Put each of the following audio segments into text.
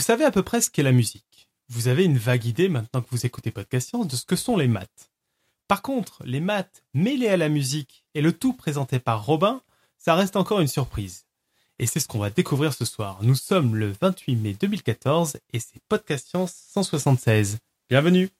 Vous savez à peu près ce qu'est la musique. Vous avez une vague idée maintenant que vous écoutez Podcast Science de ce que sont les maths. Par contre, les maths mêlées à la musique et le tout présenté par Robin, ça reste encore une surprise. Et c'est ce qu'on va découvrir ce soir. Nous sommes le 28 mai 2014 et c'est Podcast Science 176. Bienvenue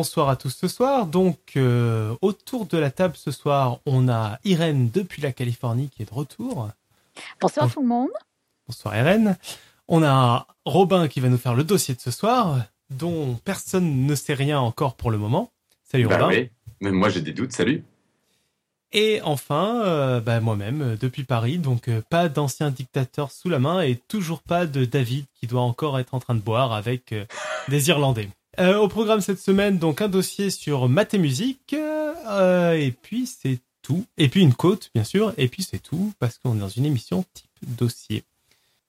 bonsoir à tous ce soir. Donc, euh, autour de la table ce soir, on a Irène depuis la Californie qui est de retour. Bonsoir tout le monde. Bonsoir Irène. On a Robin qui va nous faire le dossier de ce soir, dont personne ne sait rien encore pour le moment. Salut Bah Robin. oui, même moi j'ai des doutes, salut. Et enfin, euh, bah, moi-même, euh, depuis Paris, donc euh, pas d'ancien dictateur sous la main et toujours pas de David qui doit encore être en train de boire avec euh, des Irlandais. Euh, au programme cette semaine, donc un dossier sur maths et musique, euh, et puis c'est tout. Et puis une côte, bien sûr, et puis c'est tout, parce qu'on est dans une émission type dossier.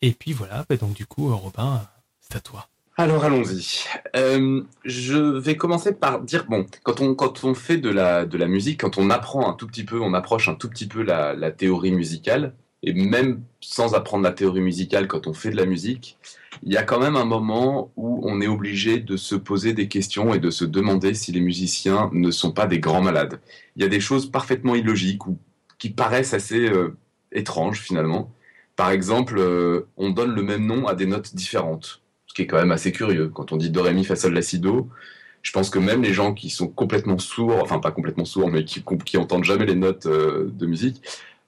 Et puis voilà, bah, donc du coup, Robin, c'est à toi. Alors allons-y. Euh, je vais commencer par dire, bon, quand on, quand on fait de la, de la musique, quand on apprend un tout petit peu, on approche un tout petit peu la théorie musicale, et même sans apprendre la théorie musicale, quand on fait de la musique, il y a quand même un moment où on est obligé de se poser des questions et de se demander si les musiciens ne sont pas des grands malades. Il y a des choses parfaitement illogiques ou qui paraissent assez euh, étranges finalement. Par exemple, euh, on donne le même nom à des notes différentes, ce qui est quand même assez curieux. Quand on dit do, ré, mi, fa, sol, la, si, do, je pense que même les gens qui sont complètement sourds, enfin pas complètement sourds, mais qui, qui entendent jamais les notes euh, de musique,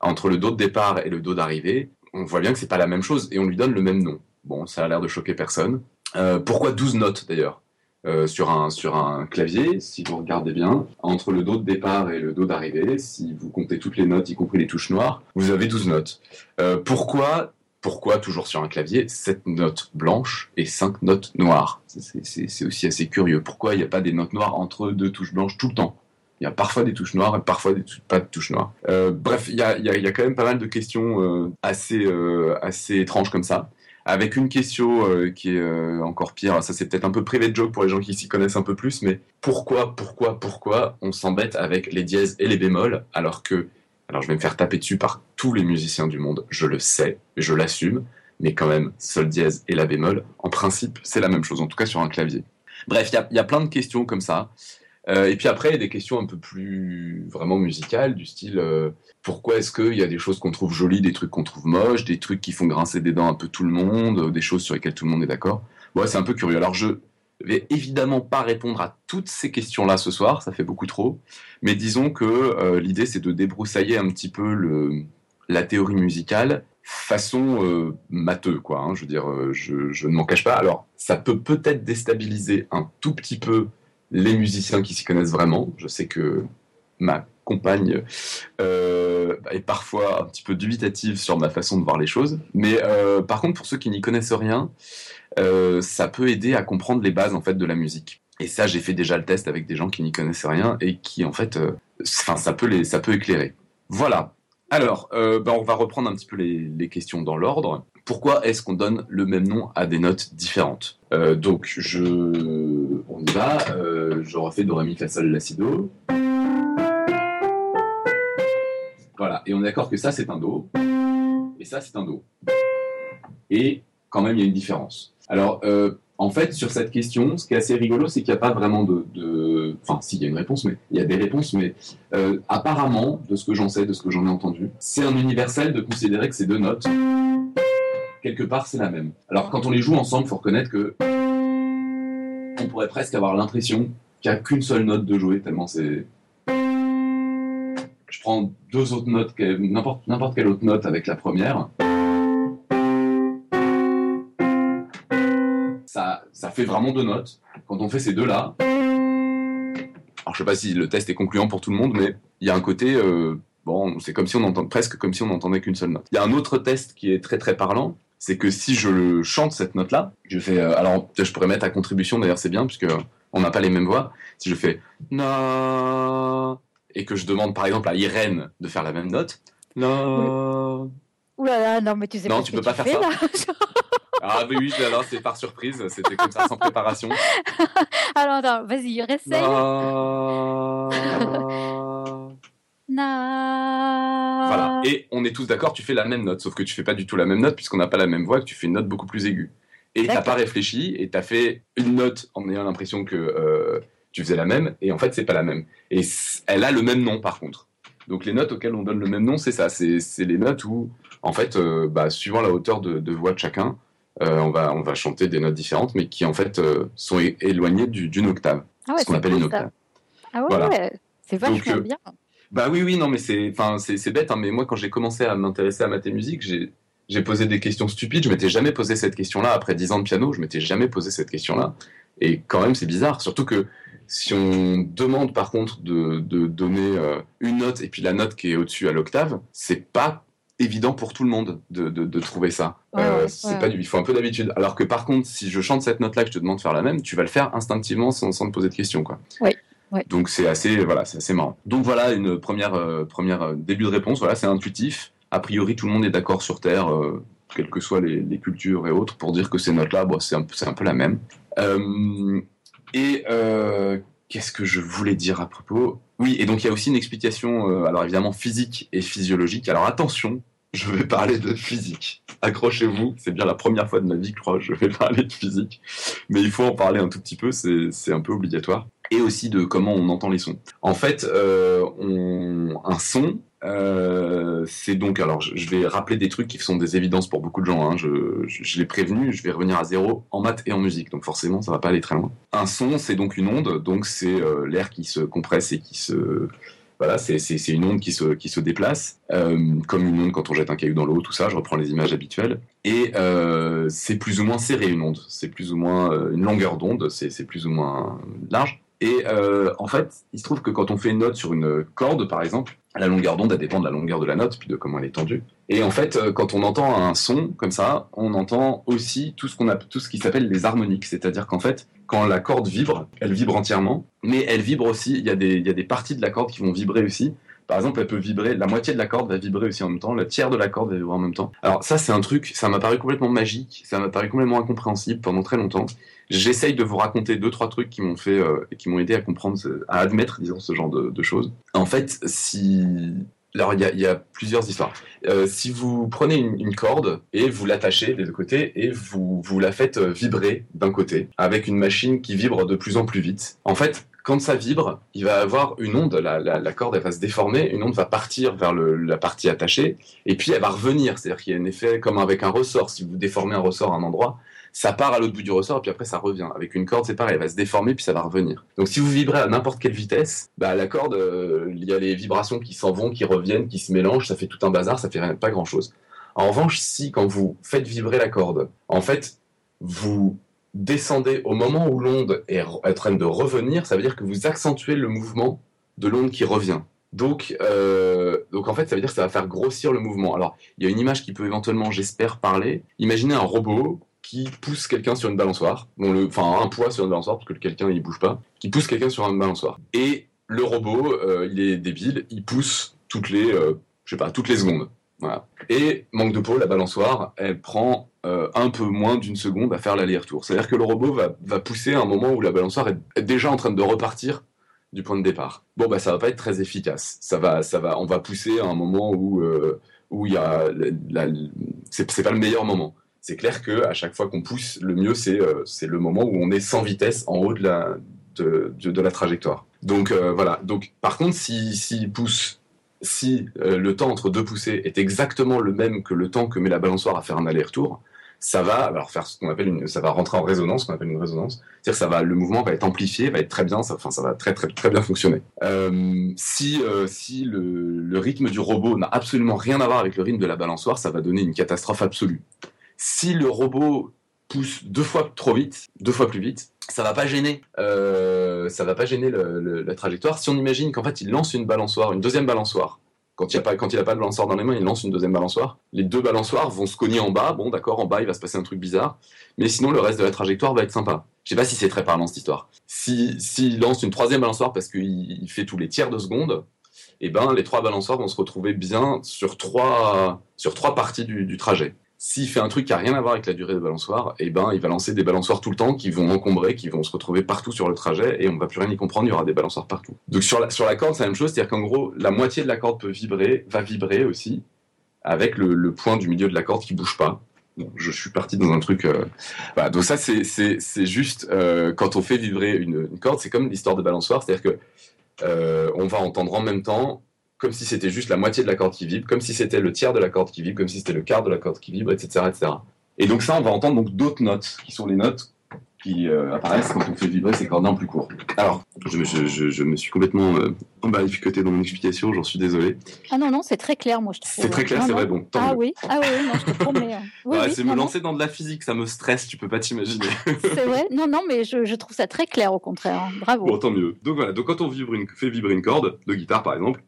entre le do de départ et le do d'arrivée, on voit bien que c'est pas la même chose et on lui donne le même nom. Bon, ça a l'air de choquer personne. Euh, pourquoi 12 notes d'ailleurs? Euh, sur, un, sur un clavier, si vous regardez bien, entre le do de départ et le do d'arrivée, si vous comptez toutes les notes, y compris les touches noires, vous avez 12 notes. Euh, pourquoi, pourquoi, toujours sur un clavier, 7 notes blanches et 5 notes noires? C'est aussi assez curieux. Pourquoi il n'y a pas des notes noires entre deux touches blanches tout le temps? Il y a parfois des touches noires et parfois pas de touches noires. Euh, bref, il y a, quand même pas mal de questions euh, assez, euh, assez étranges comme ça. Avec une question qui est encore pire, ça c'est peut-être un peu privé de joke pour les gens qui s'y connaissent un peu plus, mais pourquoi, pourquoi, pourquoi on s'embête avec les dièses et les bémols alors que, alors je vais me faire taper dessus par tous les musiciens du monde, je le sais, je l'assume, mais quand même, sol dièse et la bémol, en principe, c'est la même chose, en tout cas sur un clavier. Bref, il y a plein de questions comme ça. Euh, et puis après, il y a des questions un peu plus vraiment musicales, du style euh, pourquoi est-ce qu'il y a des choses qu'on trouve jolies, des trucs qu'on trouve moches, des trucs qui font grincer des dents un peu tout le monde, euh, des choses sur lesquelles tout le monde est d'accord? Ouais, c'est un peu curieux. Alors je vais évidemment pas répondre à toutes ces questions-là ce soir, ça fait beaucoup trop. Mais disons que l'idée c'est de débroussailler un petit peu la théorie musicale façon euh, matheux, quoi. hein. je veux dire, je ne m'en cache pas. Alors, ça peut peut-être déstabiliser un tout petit peu les musiciens qui s'y connaissent vraiment. Je sais que ma compagne euh, est parfois un petit peu dubitative sur ma façon de voir les choses. Mais euh, par contre, pour ceux qui n'y connaissent rien, euh, ça peut aider à comprendre les bases en fait de la musique. Et ça, j'ai fait déjà le test avec des gens qui n'y connaissent rien et qui en fait, enfin, ça peut les, ça peut éclairer. Voilà. Alors, ben, on va reprendre un petit peu les, les questions dans l'ordre. Pourquoi est-ce qu'on donne le même nom à des notes différentes? Donc, je, on y va. Euh, je refais do ré la. Voilà. Et on est d'accord que ça c'est un do et ça c'est un do. Et quand même il y a une différence. Alors, euh, en fait, sur cette question, ce qui est assez rigolo, c'est qu'il n'y a pas vraiment de. Enfin, si, il y a une réponse, mais il y a des réponses, mais euh, apparemment, de ce que j'en sais, de ce que j'en ai entendu, c'est un universel de considérer que ces deux notes, quelque part, c'est la même. Alors, quand on les joue ensemble, il faut reconnaître que on pourrait presque avoir l'impression qu'il n'y a qu'une seule note de jouer, tellement c'est... Je prends deux autres notes, n'importe n'importe quelle autre note avec la première. Ça, ça fait vraiment deux notes. Quand on fait ces deux-là, alors je sais pas si le test est concluant pour tout le monde, mais il y a un côté, euh, bon, c'est comme si on entend presque comme si on n'entendait qu'une seule note. Il y a un autre test qui est très très parlant, c'est que si je le chante cette note-là, je fais, euh, alors je pourrais mettre à contribution d'ailleurs c'est bien puisque on n'a pas les mêmes voix. Si je fais na et que je demande par exemple à Irène de faire la même note, na Ouh là là, non, mais tu sais Non, pas tu ce peux pas tu faire fais, ça. là. Ah oui, oui, alors c'est par surprise, c'était comme ça, sans préparation. Alors, attends, vas-y, réessaye. Na- Na. Et on est tous d'accord, tu fais la même note, sauf que tu fais pas du tout la même note puisqu'on n'a pas la même voix, que tu fais une note beaucoup plus aiguë. Et t'as pas réfléchi et t'as fait une note en ayant l'impression que euh, tu faisais la même, et en fait c'est pas la même. Et elle a le même nom par contre. Donc les notes auxquelles on donne le même nom, c'est ça. C'est les notes où, en fait, euh, bah, suivant la hauteur de, de voix de chacun, euh, on, va, on va chanter des notes différentes, mais qui en fait sont éloignées du- d'une octave, Ah ouais, ce qu'on appelle une octave. Ah ouais, Voilà. ouais, c'est vachement Donc, bien. Bah oui, oui, non, mais c'est, enfin, c'est, c'est bête, hein, mais moi, quand j'ai commencé à m'intéresser à maths et musique, j'ai, j'ai posé des questions stupides. Je m'étais jamais posé cette question-là après 10 ans de piano. Je m'étais jamais posé cette question-là. Et quand même, c'est bizarre. Surtout que si on demande, par contre, de, de donner euh, une note et puis la note qui est au-dessus à l'octave, c'est pas évident pour tout le monde de, de, de trouver ça. Ouais, Euh, ouais. pas du, il faut un peu d'habitude. Alors que par contre, si je chante cette note-là, que je te demande de faire la même, tu vas le faire instinctivement sans, sans te poser de questions, quoi. Oui, Donc c'est assez, voilà, c'est assez marrant. Donc voilà une première, euh, première euh, début de réponse. Voilà, c'est intuitif. A priori, tout le monde est d'accord sur Terre, euh, quelles que soient les, cultures et autres, pour dire que ces notes-là, bon, c'est un, un peu la même. Et qu'est-ce que je voulais dire à propos? Oui, et donc il y a aussi une explication, alors évidemment physique et physiologique. Alors attention, je vais parler de physique. Accrochez-vous, c'est bien la première fois de ma vie je crois je vais parler de physique. Mais il faut en parler un tout petit peu, c'est un peu obligatoire. Et aussi de comment on entend les sons. En fait, euh, un son, euh, c'est donc, alors je, vais rappeler des trucs qui sont des évidences pour beaucoup de gens, hein. je, l'ai prévenu, je vais revenir à zéro en maths et en musique, donc forcément ça va pas aller très loin. Un son, c'est donc une onde, donc c'est euh, l'air qui se compresse et qui se... Voilà, c'est une onde qui se, qui se déplace, comme une onde quand on jette un caillou dans l'eau, tout ça, je reprends les images habituelles. Et c'est plus ou moins serré une onde, c'est plus ou moins une longueur d'onde, c'est plus ou moins large. Et euh, en fait, il se trouve que quand on fait une note sur une corde, par exemple, la longueur d'onde, elle dépend de la longueur de la note, puis de comment elle est tendue. Et en fait, euh, quand on entend un son comme ça, on entend aussi tout ce a, tout ce qui s'appelle les harmoniques. C'est-à-dire qu'en fait, quand la corde vibre, elle vibre entièrement, mais elle vibre aussi. Il y il y a des parties de la corde qui vont vibrer aussi. Par exemple, elle peut vibrer, la moitié de la corde va vibrer aussi en même temps, le tiers de la corde va vibrer en même temps. Alors ça, c'est un truc, ça m'a paru complètement magique, ça m'a paru complètement incompréhensible pendant très longtemps. J'essaye de vous raconter deux trois trucs qui m'ont fait, euh, qui m'ont aidé à comprendre, à admettre, disons, ce genre de choses. En fait, si alors il y a, plusieurs histoires. Euh, si vous prenez une, corde et vous l'attachez des deux côtés et vous, vous la faites euh, vibrer d'un côté avec une machine qui vibre de plus en plus vite. En fait, quand ça vibre, il va avoir une onde, la, la, la corde elle va se déformer, une onde va partir vers le, la partie attachée et puis elle va revenir. C'est-à-dire qu'il y a un effet comme avec un ressort. Si vous déformez un ressort à un endroit, ça part à l'autre bout du ressort puis après ça revient. Avec une corde, c'est pareil, elle va se déformer puis ça va revenir. Donc si vous vibrez à n'importe quelle vitesse, bah la corde, euh, il y a les vibrations qui s'en vont, qui reviennent, qui se mélangent, ça fait tout un bazar, ça fait pas grand chose. En revanche, si quand vous faites vibrer la corde, en fait, vous descendez au moment où l'onde est en train de revenir, ça veut dire que vous accentuez le mouvement de l'onde qui revient. Donc, euh, donc en fait, ça veut dire que ça va faire grossir le mouvement. Alors, il y a une image qui peut éventuellement, j'espère, parler. Imaginez un robot qui pousse quelqu'un sur une balançoire, enfin un poids sur une balançoire parce que quelqu'un il bouge pas, qui pousse quelqu'un sur une balançoire. Et le robot, euh, il est débile, il pousse toutes les, euh, je sais pas, toutes les secondes. Et manque de peau, la balançoire, elle prend euh, un peu moins d'une seconde à faire l'aller-retour. C'est-à-dire que le robot va, va pousser à un moment où la balançoire est, déjà en train de repartir du point de départ. Bon bah ça va pas être très efficace. Ça va, ça va, on va pousser à un moment où où il y a, c'est pas le meilleur moment. C'est clair que à chaque fois qu'on pousse, le mieux c'est euh, c'est le moment où on est sans vitesse en haut de la de, de, la trajectoire. Donc euh, voilà. Donc par contre, si s'il pousse, si euh, le temps entre deux poussées est exactement le même que le temps que met la balançoire à faire un aller-retour, ça va alors faire ce qu'on appelle ça va rentrer en résonance, ce qu'on appelle une résonance. C'est-à-dire ça va, le mouvement va être amplifié, va être très bien, ça, enfin ça va très très très bien fonctionner. Si si le rythme du robot n'a absolument rien à voir avec le rythme de la balançoire, ça va donner une catastrophe absolue. Si le robot pousse deux fois trop vite, deux fois plus vite, ça va pas gêner, euh, ça va pas gêner la trajectoire. Si on imagine qu'en fait il lance une balançoire, une deuxième balançoire, quand il n'y a pas, quand il a pas de balançoire dans les mains, il lance une deuxième balançoire. Les deux balançoires vont se cogner en bas. Bon, d'accord, en bas il va se passer un truc bizarre, mais sinon le reste de la trajectoire va être sympa. Je sais pas si c'est très parlant cette histoire. Si s'il lance une troisième balançoire parce qu'il il fait tous les tiers de seconde, et ben les trois balançoires vont se retrouver bien sur trois, sur trois parties du trajet. S'il fait un truc qui a rien à voir avec la durée des balançoires, et ben il va lancer des balançoires tout le temps qui vont encombrer, qui vont se retrouver partout sur le trajet et on va plus rien y comprendre, il y aura des balançoires partout. Donc sur la, sur la corde, c'est la même chose, c'est-à-dire qu'en gros, la moitié de la corde peut vibrer, va vibrer aussi, avec le, point du milieu de la corde qui bouge pas. Je suis parti dans un truc. euh, donc ça, c'est- juste euh, quand on fait vibrer une, corde, c'est comme l'histoire de balançoire, c'est-à-dire que euh, on va entendre en même temps comme si c'était juste la moitié de la corde qui vibre, comme si c'était le tiers de la corde qui vibre, comme si c'était le quart de la corde qui vibre, etc., etc. Et donc ça, on va entendre donc d'autres notes qui sont les notes qui euh, apparaissent quand on fait vibrer ces cordes en plus court. Alors, je, me- je- je- je me suis complètement euh, dans mon explication, j'en suis désolé. Ah non, non, c'est très clair, moi, je trouve. C'est très clair, c'est vrai, bon, tant Ah mieux. oui, ah oui, non, je te promets. Oui, Ouais, oui, c'est me non, lancer dans de la physique, ça me stresse, tu peux pas t'imaginer. C'est vrai, non, non, mais je, trouve ça très clair, au contraire. hein. Bravo. Bon, tant mieux. Donc voilà, donc quand on vibre une, fait vibrer une corde de guitare par exemple,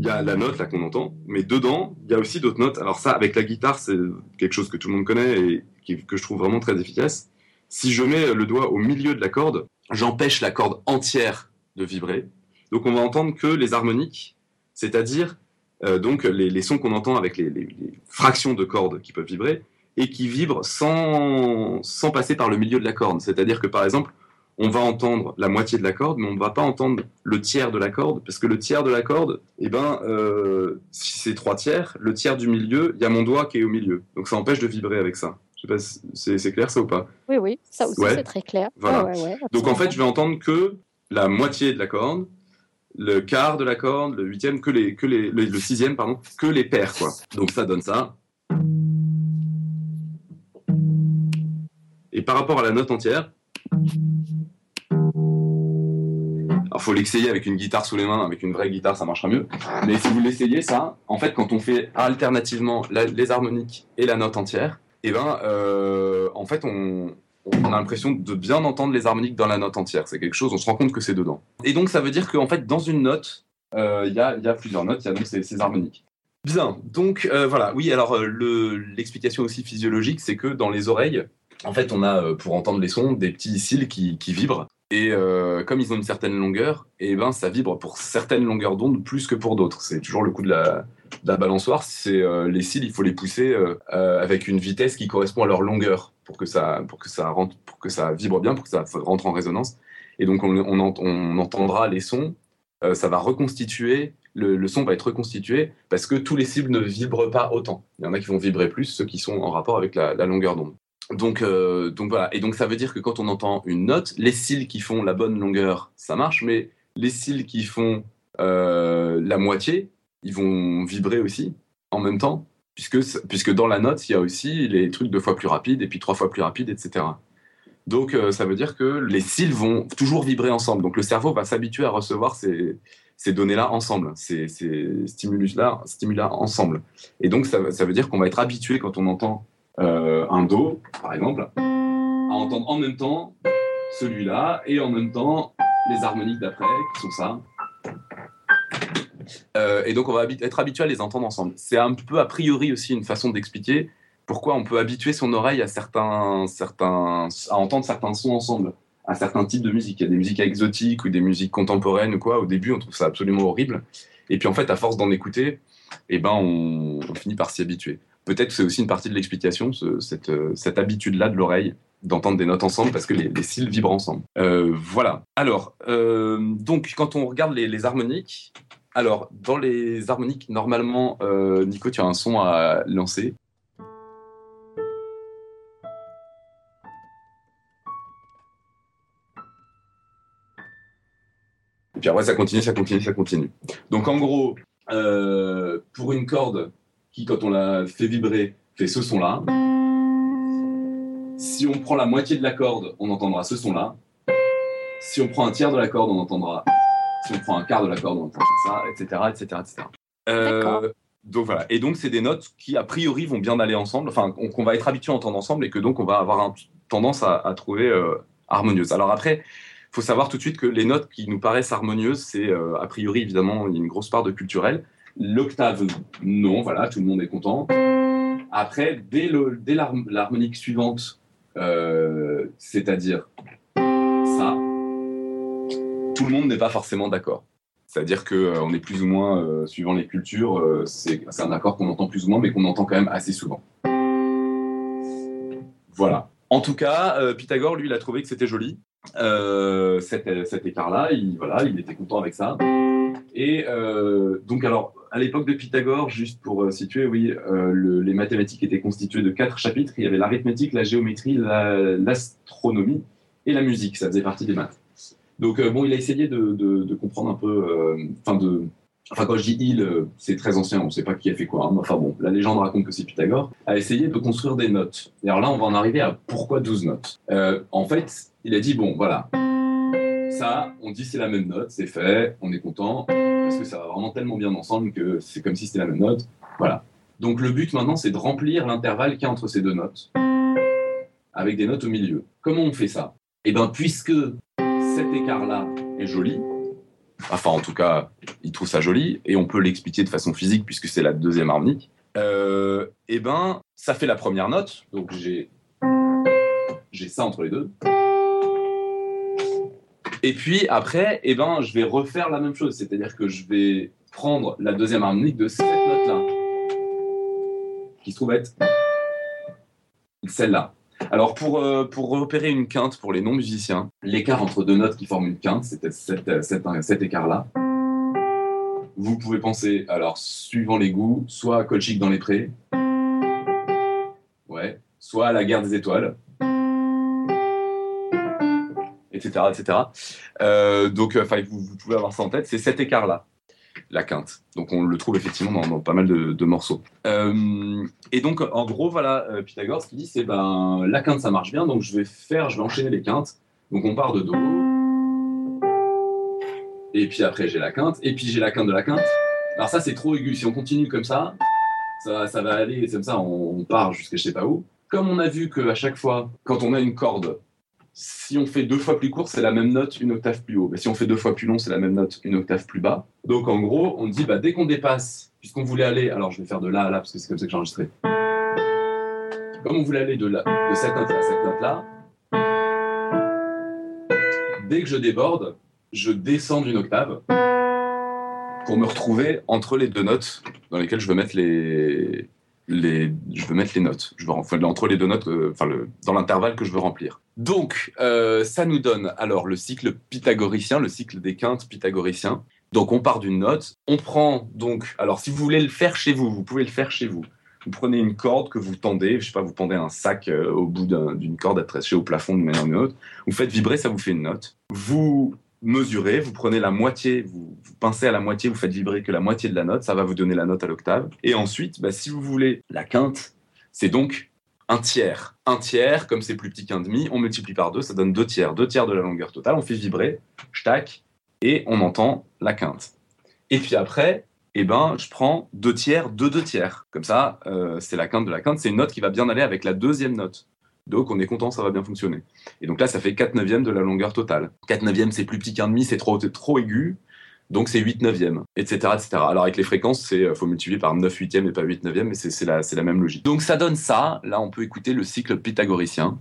il y a la note là qu'on entend, mais dedans, il y a aussi d'autres notes. Alors ça, avec la guitare, c'est quelque chose que tout le monde connaît et que je trouve vraiment très efficace. Si je mets le doigt au milieu de la corde, j'empêche la corde entière de vibrer. Donc on va entendre que les harmoniques, c'est-à-dire euh, donc les, sons qu'on entend avec les, les- les fractions de cordes qui peuvent vibrer et qui vibrent sans, sans passer par le milieu de la corde. C'est-à-dire que par exemple, on va entendre la moitié de la corde, mais on ne va pas entendre le tiers de la corde, parce que le tiers de la corde, eh ben, euh, si c'est trois tiers, le tiers du milieu, il y a mon doigt qui est au milieu. Donc ça empêche de vibrer avec ça. Je sais pas si c'est c'est clair ça ou pas? Oui, oui, ça aussi, Ouais. c'est très clair. Voilà. Ah ouais, ouais, Donc en fait, je vais entendre que la moitié de la corde, le quart de la corde, le huitième, que les, que les, le, le sixième, pardon, que les paires, quoi. Donc ça donne ça. Et par rapport à la note entière, alors faut l'essayer avec une guitare sous les mains, avec une vraie guitare, ça marchera mieux. Mais si vous l'essayez, ça, en fait, quand on fait alternativement les harmoniques et la note entière, et ben, euh, en fait, on, a l'impression de bien entendre les harmoniques dans la note entière. C'est quelque chose, on se rend compte que c'est dedans. Et donc, ça veut dire qu'en fait, dans une note, euh, il y, a, plusieurs notes, il y a donc ces, harmoniques. Bien, donc euh, voilà, oui, alors le- l'explication aussi physiologique, c'est que dans les oreilles, en fait, on a, pour entendre les sons, des petits cils qui vibrent. Et euh, comme ils ont une certaine longueur, et ben ça vibre pour certaines longueurs d'onde plus que pour d'autres. C'est toujours le coup de la, balançoire. C'est euh, les cils, il faut les pousser euh, avec une vitesse qui correspond à leur longueur pour que ça, pour que ça pour que ça vibre bien, pour que ça rentre en résonance. Et donc on, on, ent- on entendra les sons. ça va reconstituer. Le, son va être reconstitué parce que tous les cibles ne vibrent pas autant. Il y en a qui vont vibrer plus, ceux qui sont en rapport avec la longueur d'onde. Donc, euh, donc voilà. Et donc ça veut dire que quand on entend une note, les cils qui font la bonne longueur, ça marche, mais les cils qui font euh, la moitié, ils vont vibrer aussi en même temps, puisque, dans la note, il y a aussi les trucs deux fois plus rapides et puis trois fois plus rapides, etc. Donc euh, ça veut dire que les cils vont toujours vibrer ensemble. Donc le cerveau va s'habituer à recevoir ces, données-là ensemble, ces, ces stimulus-là stimuli ensemble. Et donc ça, veut dire qu'on va être habitué quand on entend un Do, par exemple, à entendre en même temps celui-là et en même temps les harmoniques d'après, qui sont ça. Euh, et donc on va être habitué à les entendre ensemble. C'est un peu a priori aussi une façon d'expliquer pourquoi on peut habituer son oreille à certains, certains, à entendre certains sons ensemble, à certains types de musique. Il y a des musiques exotiques ou des musiques contemporaines ou quoi. Au début, on trouve ça absolument horrible. Et puis en fait, à force d'en écouter, eh ben, on finit par s'y habituer. Peut-être que c'est aussi une partie de l'explication, ce- cette, euh, cette habitude-là de l'oreille d'entendre des notes ensemble parce que les, les cils vibrent ensemble. Euh, voilà. Alors, euh, donc quand on regarde les, harmoniques, alors dans les harmoniques, normalement, Nico, tu as un son à lancer. Et puis après, ça continue, ça continue, ça continue. Donc en gros, pour une corde qui, quand on la fait vibrer, fait ce son-là, si on prend la moitié de la corde, on entendra ce son-là. Si on prend un tiers de la corde, on entendra. Si on prend un quart de la corde, on entendra ça, etc., etc., etc. Euh, donc voilà. Et donc c'est des notes qui a priori vont bien aller ensemble, enfin qu'on va être habitué à entendre ensemble et que donc on va avoir un- tendance à, à trouver euh, harmonieuses. Alors après, faut savoir tout de suite que les notes qui nous paraissent harmonieuses, c'est euh, a priori évidemment une grosse part de culturel. L'octave, non, voilà, tout le monde est content. Après, dès le- dès l'harmonique suivante, euh, c'est-à-dire ça, tout le monde n'est pas forcément d'accord. C'est-à-dire qu'on est plus ou moins, suivant les cultures, c'est un accord qu'on entend plus ou moins, mais qu'on entend quand même assez souvent. Voilà. En tout cas, Pythagore, lui, il a trouvé que c'était joli. cet, cet écart-là, il, voilà, il était content avec ça. Et donc, alors, à l'époque de Pythagore, juste pour euh, situer, oui, euh, les mathématiques étaient constituées de quatre chapitres. Il y avait l'arithmétique, la géométrie, l'astronomie et la musique. Ça faisait partie des maths. Donc, euh, bon, il a essayé de, comprendre un peu, enfin, de. Quand je dis il, c'est très ancien, on ne sait pas qui a fait quoi. Hein. Enfin bon, la légende raconte que c'est Pythagore, a essayé de construire des notes. Et alors là, on va en arriver à pourquoi 12 notes. en fait, il a dit, bon, voilà, ça, on dit c'est la même note, c'est fait, on est content parce que ça va vraiment tellement bien ensemble que c'est comme si c'était la même note. Voilà. Donc le but maintenant, c'est de remplir l'intervalle qu'il y a entre ces deux notes avec des notes au milieu. Comment on fait ça? Eh bien, puisque cet écart-là est joli, enfin en tout cas, il trouve ça joli, et on peut l'expliquer de façon physique puisque c'est la deuxième harmonique, euh, eh ben, ça fait la première note, donc j'ai j'ai ça entre les deux. Et puis après, eh ben, je vais refaire la même chose, c'est-à-dire que je vais prendre la deuxième harmonique de cette note-là, qui se trouve être celle-là. Alors pour, euh, pour repérer une quinte pour les non-musiciens, l'écart entre deux notes qui forment une quinte, c'est cet, écart-là. Vous pouvez penser, alors suivant les goûts, soit à Colchic dans les prés, ouais, soit à la guerre des étoiles, etc. Euh, donc, euh, vous, pouvez avoir ça en tête, c'est cet écart-là, la quinte. Donc, on le trouve effectivement dans, pas mal de, morceaux. Euh, et donc, en gros, voilà, Pythagore, ce qu'il dit, c'est ben, la quinte, ça marche bien, donc je vais faire, je vais enchaîner les quintes. Donc, on part de Do. Et puis après, j'ai la quinte. Et puis, j'ai la quinte de la quinte. Alors, ça, c'est trop aigu. Si on continue comme ça, ça, va aller comme ça, on, on part jusqu'à je sais pas où. Comme on a vu qu'à chaque fois, quand on a une corde si on fait deux fois plus court, c'est la même note, une octave plus haut. Mais si on fait deux fois plus long, c'est la même note, une octave plus bas. Donc en gros, on dit bah, dès qu'on dépasse, puisqu'on voulait aller, alors je vais faire de là à là parce que c'est comme ça que j'ai enregistré. Comme on voulait aller de, là, de cette note à cette note-là, dès que je déborde, je descends d'une octave pour me retrouver entre les deux notes dans lesquelles je veux mettre les, je veux mettre les notes. Je veux, enfin, entre les deux notes, euh, dans l'intervalle que je veux remplir. Donc, euh, ça nous donne alors le cycle pythagoricien, le cycle des quintes pythagoriciens. Donc, on part d'une note. On prend donc, alors si vous voulez le faire chez vous, vous pouvez le faire chez vous. Vous prenez une corde que vous tendez, je sais pas, vous pendez un sac euh, au bout d'une corde attachée au plafond d'une manière ou d'une autre. Vous faites vibrer, ça vous fait une note. Vous mesurez, vous prenez la moitié, vous, pincez à la moitié, vous faites vibrer que la moitié de la note, ça va vous donner la note à l'octave. Et ensuite, bah, si vous voulez la quinte, c'est donc un tiers. Un tiers, comme c'est plus petit qu'un demi, on multiplie par deux, ça donne deux tiers. Deux tiers de la longueur totale, on fait vibrer, tac, et on entend la quinte. Et puis après, eh ben, je prends deux tiers de deux tiers. Comme ça, euh, c'est la quinte de la quinte, c'est une note qui va bien aller avec la deuxième note. Donc on est content, ça va bien fonctionner. Et donc là, ça fait 4 neuvièmes de la longueur totale. 4 neuvièmes, c'est plus petit qu'un demi, c'est trop, trop aigu. Donc c'est 8 neuvièmes, etc., etc. Alors avec les fréquences, il euh, faut multiplier par 9 huitièmes et pas 8 neuvièmes, mais c'est la, la même logique. Donc ça donne ça. Là, on peut écouter le cycle pythagoricien.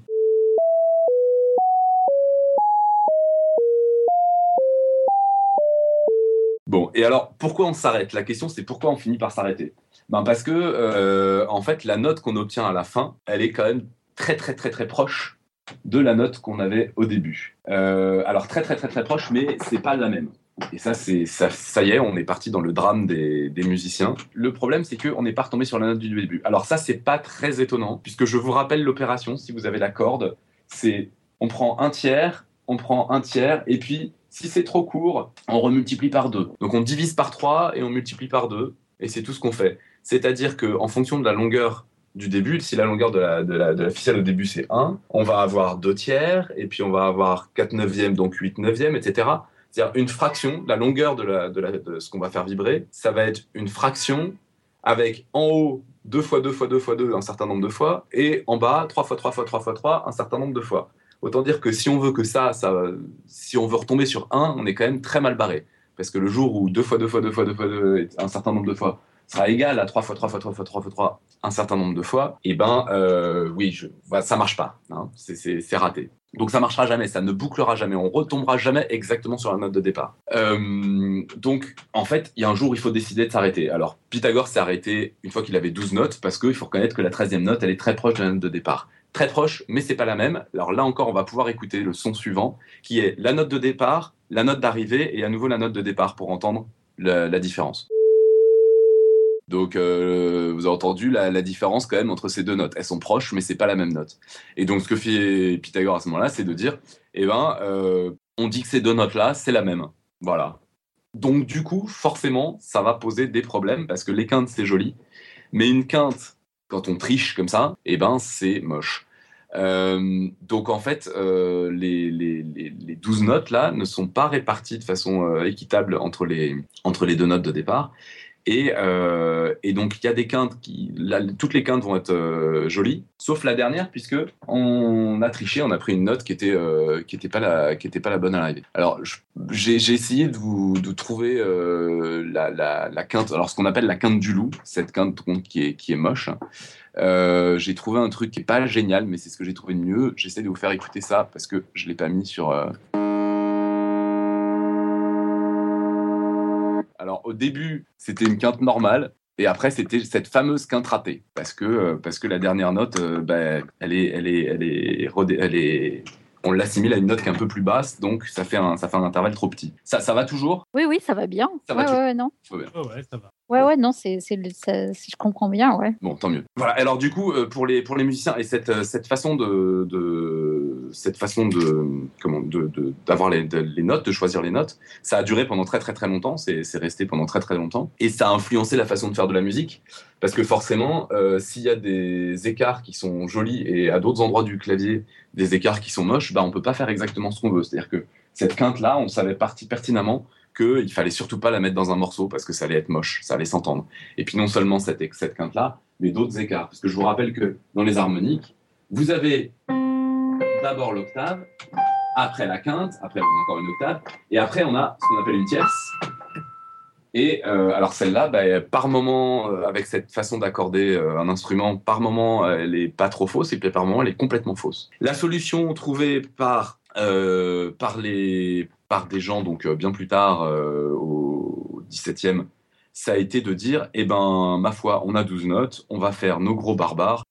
Bon, et alors pourquoi on s'arrête? La question c'est pourquoi on finit par s'arrêter? Ben Parce que, euh, en fait, la note qu'on obtient à la fin, elle est quand même très très très très proche de la note qu'on avait au début. Euh, alors très très très très proche, mais c'est pas la même. Et ça, c'est ça, y est, on est parti dans le drame des, des musiciens. Le problème, c'est qu'on n'est pas retombé sur la note du début. Alors ça, c'est pas très étonnant, puisque je vous rappelle l'opération. Si vous avez la corde, c'est on prend un tiers, on prend un tiers, et puis si c'est trop court, on remultiplie par deux. Donc on divise par trois et on multiplie par deux, et c'est tout ce qu'on fait. C'est-à-dire que en fonction de la longueur du début, si la longueur de la, de la, ficelle au début c'est 1, on va avoir 2 tiers, et puis on va avoir 4 neuvièmes, donc 8 neuvièmes, etc. C'est-à-dire une fraction, la longueur de, la, de, ce qu'on va faire vibrer, ça va être une fraction avec en haut 2 fois 2 fois 2 fois 2 un certain nombre de fois, et en bas 3 fois 3 fois 3 fois 3 un certain nombre de fois. Autant dire que si on veut que ça, ça si on veut retomber sur 1, on est quand même très mal barré. Parce que le jour où 2 fois 2 fois 2 fois 2 fois 2 un certain nombre de fois sera égal à 3 fois 3 fois 3 fois 3 fois 3 un certain nombre de fois, et eh ben euh, oui, je, bah, ça marche pas. Hein, c'est raté. Donc ça marchera jamais, ça ne bouclera jamais, on retombera jamais exactement sur la note de départ. Euh, donc en fait, il y a un jour où il faut décider de s'arrêter. Alors Pythagore s'est arrêté une fois qu'il avait 12 notes parce qu'il faut reconnaître que la 13e note, elle est très proche de la note de départ. Très proche, mais c'est pas la même. Alors là encore, on va pouvoir écouter le son suivant, qui est la note de départ, la note d'arrivée et à nouveau la note de départ pour entendre la, la différence. Donc, euh, vous avez entendu la, différence quand même entre ces deux notes. Elles sont proches, mais c'est pas la même note. Et donc, ce que fait Pythagore à ce moment-là, c'est de dire, eh ben, euh, on dit que ces deux notes-là, c'est la même. Voilà. Donc, du coup, forcément, ça va poser des problèmes parce que les quintes, c'est joli, mais une quinte, quand on triche comme ça, eh ben, c'est moche. Euh, donc en fait, les, les, les, 12 notes là ne sont pas réparties de façon équitable entre les, entre les deux notes de départ. Et, euh, et, donc, il y a des quintes qui. Toutes les quintes vont être euh, jolies, sauf la dernière, puisque on a triché, on a pris une note qui était, euh, pas, la, bonne à l'arrivée. Alors, j'ai essayé de vous trouver la, quinte, alors ce qu'on appelle la quinte du loup, cette quinte qui est, qui est moche. J'ai trouvé un truc qui est pas génial, mais c'est ce que j'ai trouvé de mieux. J'essaie de vous faire écouter ça parce que je l'ai pas mis sur. Alors au début, c'était une quinte normale. Et après, c'était cette fameuse quinte ratée, parce que, parce que la dernière note, euh, bah, elle est, elle est, elle est, elle est, on l'assimile à une note qui est un peu plus basse, donc ça fait un, ça fait un intervalle trop petit. Ça, ça va toujours? Oui, oui, ça va bien. Ça va ouais, ouais, non. Oh ouais, ça va. Ouais, ouais, non, c'est, c'est, je comprends bien, ouais. Bon, tant mieux. Voilà. Alors du coup, pour les pour les musiciens et cette cette façon de, de cette façon de d'avoir les, notes, de choisir les notes, ça a duré pendant très très très longtemps. C'est c'est resté pendant très très longtemps et ça a influencé la façon de faire de la musique parce que forcément, euh, s'il y a des écarts qui sont jolis et à d'autres endroits du clavier des écarts qui sont moches, bah on peut pas faire exactement ce qu'on veut. C'est-à-dire que cette quinte là, on savait parti pertinemment qu'il fallait surtout pas la mettre dans un morceau parce que ça allait être moche, ça allait s'entendre. Et puis non seulement cette, cette quinte-là, mais d'autres écarts. Parce que je vous rappelle que dans les harmoniques, vous avez d'abord l'octave, après la quinte, après on a encore une octave, et après on a ce qu'on appelle une tierce. Et euh, alors celle-là, bah, par moment, euh, avec cette façon d'accorder euh, un instrument, par moment, elle est pas trop fausse, et puis par moment, elle est complètement fausse. La solution trouvée par par, les, par des gens donc bien plus tard au 17e, ça a été de dire eh ben ma foi, on a 12 notes, on va faire nos gros barbares,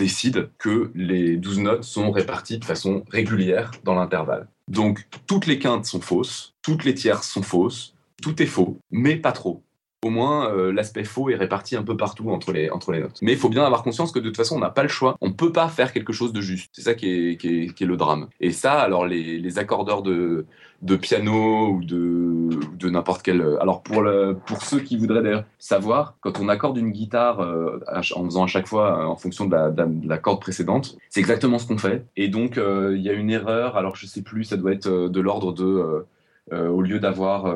décide que les 12 notes sont réparties de façon régulière dans l'intervalle. Donc toutes les quintes sont fausses, toutes les tierces sont fausses, tout est faux, mais pas trop au moins euh, l'aspect faux est réparti un peu partout entre les, entre les notes. Mais il faut bien avoir conscience que de toute façon, on n'a pas le choix. On peut pas faire quelque chose de juste. C'est ça qui est, qui, est, le drame. Et ça, alors les, les accordeurs de, de piano ou de, de n'importe quel... Alors pour, le, pour ceux qui voudraient d'ailleurs savoir, quand on accorde une guitare euh, en faisant à chaque fois euh, en fonction de la, de la corde précédente, c'est exactement ce qu'on fait. Et donc euh, il y a une erreur, alors je sais plus, ça doit être de l'ordre de... au lieu d'avoir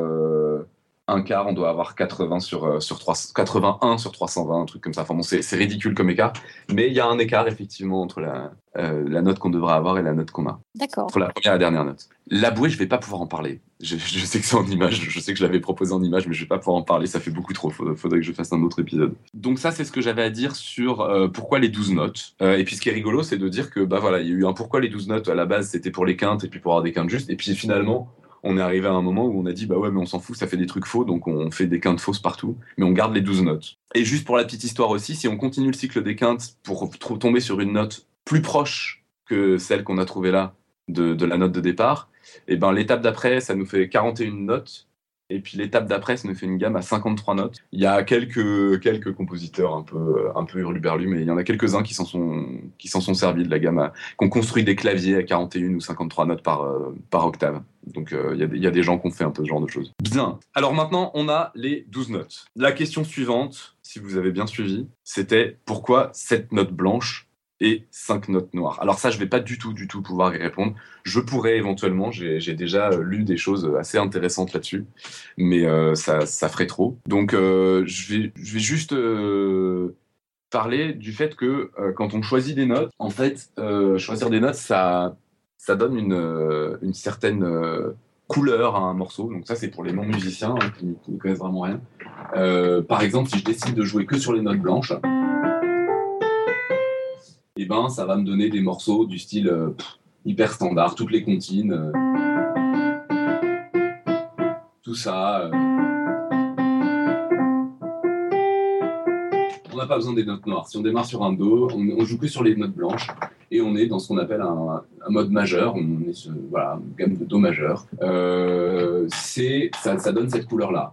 un quart, on doit avoir 80 sur, sur 3, 81 sur 320, un truc comme ça. Enfin bon, c'est ridicule comme écart, mais il y a un écart effectivement entre la, euh, la note qu'on devrait avoir et la note qu'on a. D'accord. Entre la première et la dernière note. La bouée, je vais pas pouvoir en parler. Je, je sais que c'est en image, je sais que je l'avais proposé en image, mais je vais pas pouvoir en parler, ça fait beaucoup trop. Faudrait, faudrait que je fasse un autre épisode. Donc ça, c'est ce que j'avais à dire sur euh, pourquoi les 12 notes. Euh, et puis ce qui est rigolo, c'est de dire que bah voilà, il y a eu un pourquoi les 12 notes à la base, c'était pour les quintes et puis pour avoir des quintes justes, et puis finalement on est arrivé à un moment où on a dit bah ouais mais on s'en fout ça fait des trucs faux donc on fait des quintes fausses partout mais on garde les 12 notes. Et juste pour la petite histoire aussi si on continue le cycle des quintes pour tomber sur une note plus proche que celle qu'on a trouvée là de, la note de départ et ben l'étape d'après ça nous fait 41 notes et puis l'étape d'après, ça nous fait une gamme à 53 notes. Il y a quelques, quelques compositeurs un peu, un peu hurluberlus, mais il y en a quelques-uns qui s'en sont, sont servis de la gamme, qui ont construit des claviers à 41 ou 53 notes par, euh, par octave. Donc euh, il y, a, y, a des gens qui ont fait un peu ce genre de choses. Bien. Alors maintenant, on a les 12 notes. La question suivante, si vous avez bien suivi, c'était pourquoi cette note blanche et 5 notes noires. Alors ça, je vais pas du tout, du tout pouvoir y répondre. Je pourrais éventuellement, j'ai déjà lu des choses assez intéressantes là-dessus, mais euh, ça, ça, ferait trop. Donc euh, je, vais, je vais juste euh, parler du fait que euh, quand on choisit des notes, en fait, euh, choisir des notes, ça, ça donne une, euh, une certaine couleur à un morceau. Donc ça, c'est pour les non-musiciens hein, qui ne connaissent vraiment rien. par exemple, si je décide de jouer que sur les notes blanches, eh ben, ça va me donner des morceaux du style euh, hyper standard, toutes les comptines. euh, tout ça. euh. On n'a pas besoin des notes noires. Si on démarre sur un Do, on, joue que sur les notes blanches et on est dans ce qu'on appelle un, mode majeur. On est sur, voilà, une gamme de Do majeur. C'est, ça, ça donne cette couleur-là.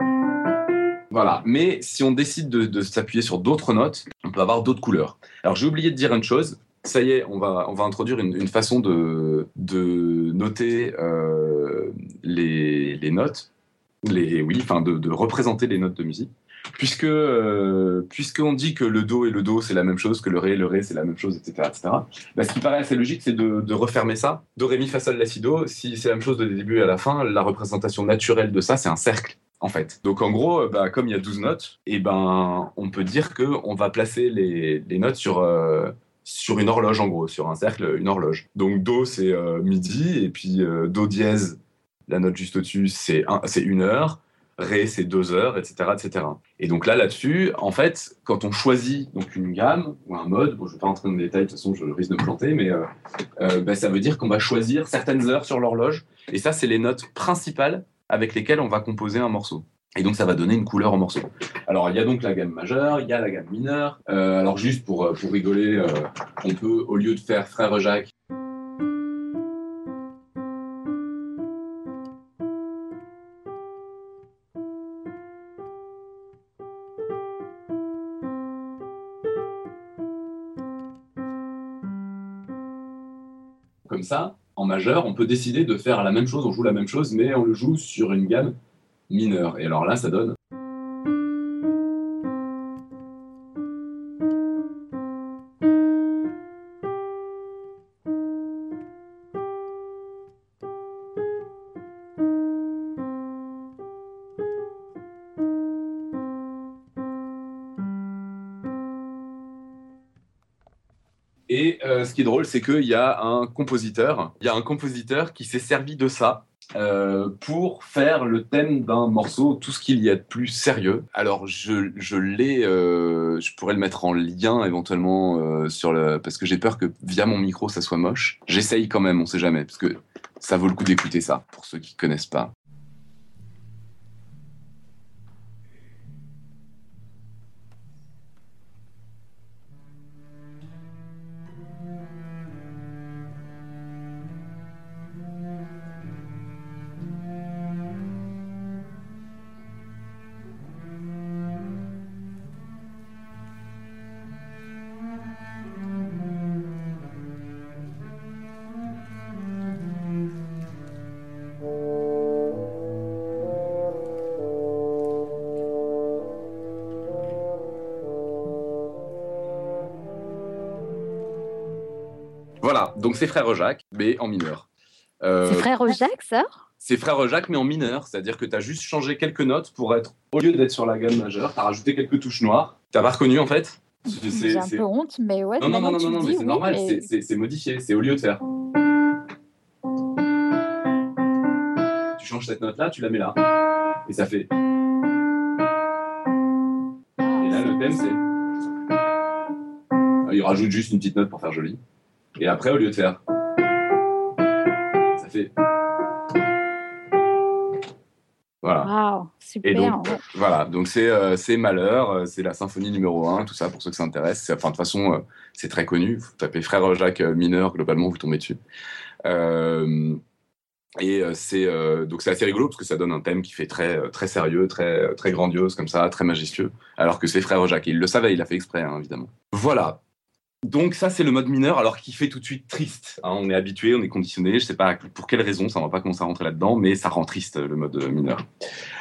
Voilà. Mais si on décide de, s'appuyer sur d'autres notes, on peut avoir d'autres couleurs. Alors j'ai oublié de dire une chose. Ça y est, on va, on va introduire une, une façon de, de noter euh, les, les notes, les, oui, enfin de, de représenter les notes de musique. Puisque euh, puisqu'on dit que le do et le do c'est la même chose, que le ré et le ré c'est la même chose, etc., etc. Bah, ce qui paraît assez logique, c'est de, de refermer ça. Do, ré, mi, fa, sol, la, si, do. Si c'est la même chose de début à la fin, la représentation naturelle de ça, c'est un cercle en fait. Donc en gros, euh, bah, comme il y a 12 notes, et ben on peut dire que on va placer les, notes sur euh, sur une horloge en gros, sur un cercle, une horloge. Donc do c'est euh, midi et puis do dièse, la note juste au-dessus c'est un- c'est une heure, ré c'est deux heures, etc., etc. Et donc là là-dessus, en fait, quand on choisit donc une gamme ou un mode, bon je vais pas rentrer dans les détails, de toute façon je risque de me planter, mais bah, ça veut dire qu'on va choisir certaines heures sur l'horloge et ça c'est les notes principales avec lesquelles on va composer un morceau. Et donc ça va donner une couleur au morceau. Alors il y a donc la gamme majeure, il y a la gamme mineure. Euh, alors juste pour, euh, pour rigoler, euh, on peut au lieu de faire frère Jacques, comme ça, majeur, on peut décider de faire la même chose, on joue la même chose, mais on le joue sur une gamme mineure. Et alors là, ça donne. Et euh, ce qui est drôle, c'est qu'il y a un compositeur, il y a un compositeur qui s'est servi de ça euh, pour faire le thème d'un morceau, tout ce qu'il y a de plus sérieux. Alors je, je l'ai, euh, je pourrais le mettre en lien éventuellement sur le, parce que j'ai peur que via mon micro ça soit moche. J'essaye quand même, on sait jamais, parce que ça vaut le coup d'écouter ça pour ceux qui connaissent pas. C'est Frère Jacques, mais en mineur. Euh, C'est frère Jacques, ça? C'est Frère Jacques, mais en mineur, c'est-à-dire que tu as juste changé quelques notes pour être, au lieu d'être sur la gamme majeure, tu as rajouté quelques touches noires. T'as pas reconnu en fait? J'ai un peu honte, mais ouais. Non, non, non, non, tu non, mais c'est normal, c'est- modifié, c'est au lieu de faire. Tu changes cette note-là, tu la mets là, et ça fait. Et là, le thème, c'est. Il rajoute juste une petite note pour faire joli. Et après, au lieu de faire. Ça fait. Voilà. Waouh, super. Et donc, ouais. voilà, donc c'est euh, Malheur, c'est la symphonie numéro 1, tout ça, pour ceux que ça intéresse. Enfin, de toute façon, euh, c'est très connu. Vous tapez Frère Jacques euh, mineur, globalement, vous tombez dessus. Euh, et c'est donc c'est assez rigolo parce que ça donne un thème qui fait très très sérieux, très très grandiose comme ça, très majestueux. Alors que c'est Frère Jacques, il le savait, il a fait exprès, hein, évidemment. Voilà. Donc ça c'est le mode mineur, alors qui fait tout de suite triste. hein. on est habitué, on est conditionné. Je sais pas pour quelle raison, ça on va pas commencer à rentrer là-dedans, mais ça rend triste le mode euh, mineur.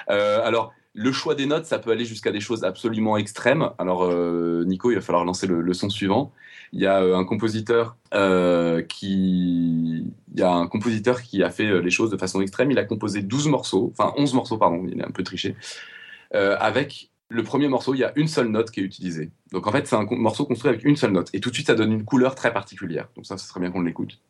Euh, alors, le choix des notes, ça peut aller jusqu'à des choses absolument extrêmes. Alors, euh, Nico, il va falloir lancer le, son suivant. Il y a euh, un compositeur euh, qui, il y a un compositeur qui a fait euh, les choses de façon extrême. Il a composé 12 morceaux, enfin 11 morceaux, pardon. Il a un peu triché. Euh, avec le premier morceau, il y a une seule note qui est utilisée. Donc en fait, c'est un morceau construit avec une seule note. Et tout de suite, ça donne une couleur très particulière. Donc ça, ce serait bien qu'on l'écoute.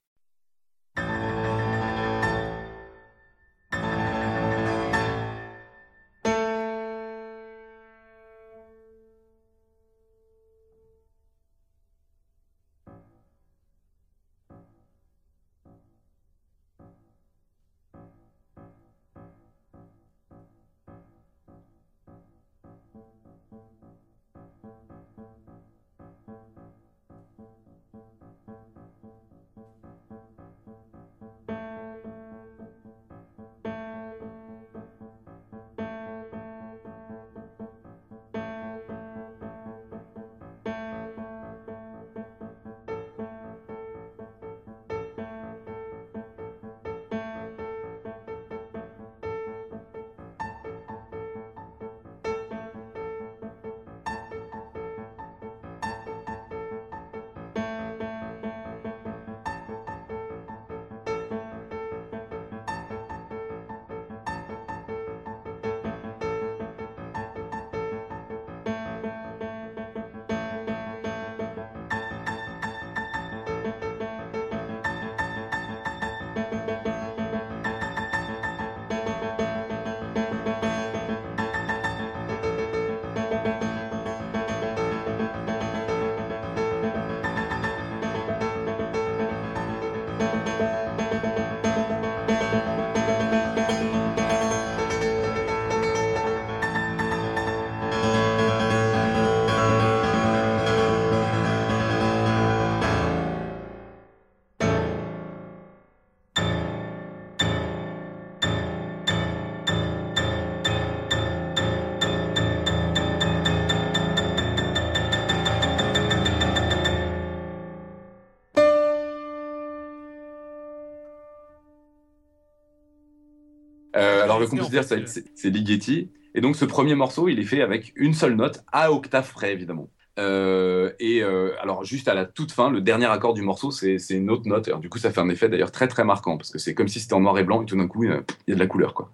Le compositeur, c'est Ligeti. Et donc ce premier morceau, il est fait avec une seule note, à octave près, évidemment. Euh, et euh, alors juste à la toute fin, le dernier accord du morceau, c'est une autre note. Alors, du coup, ça fait un effet d'ailleurs très très marquant parce que c'est comme si c'était en noir et blanc et tout d'un coup, il y a de la couleur, quoi.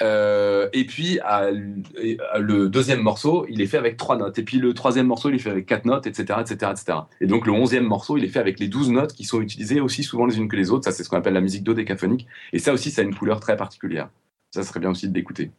Euh, et puis à, le deuxième morceau, il est fait avec trois notes. Et puis le troisième morceau, il est fait avec quatre notes, etc., etc., etc. Et donc le onzième morceau, il est fait avec les douze notes qui sont utilisées aussi souvent les unes que les autres. Ça, c'est ce qu'on appelle la musique dodécaphonique. Et ça aussi, ça a une couleur très particulière. Ça serait bien aussi de l'écouter.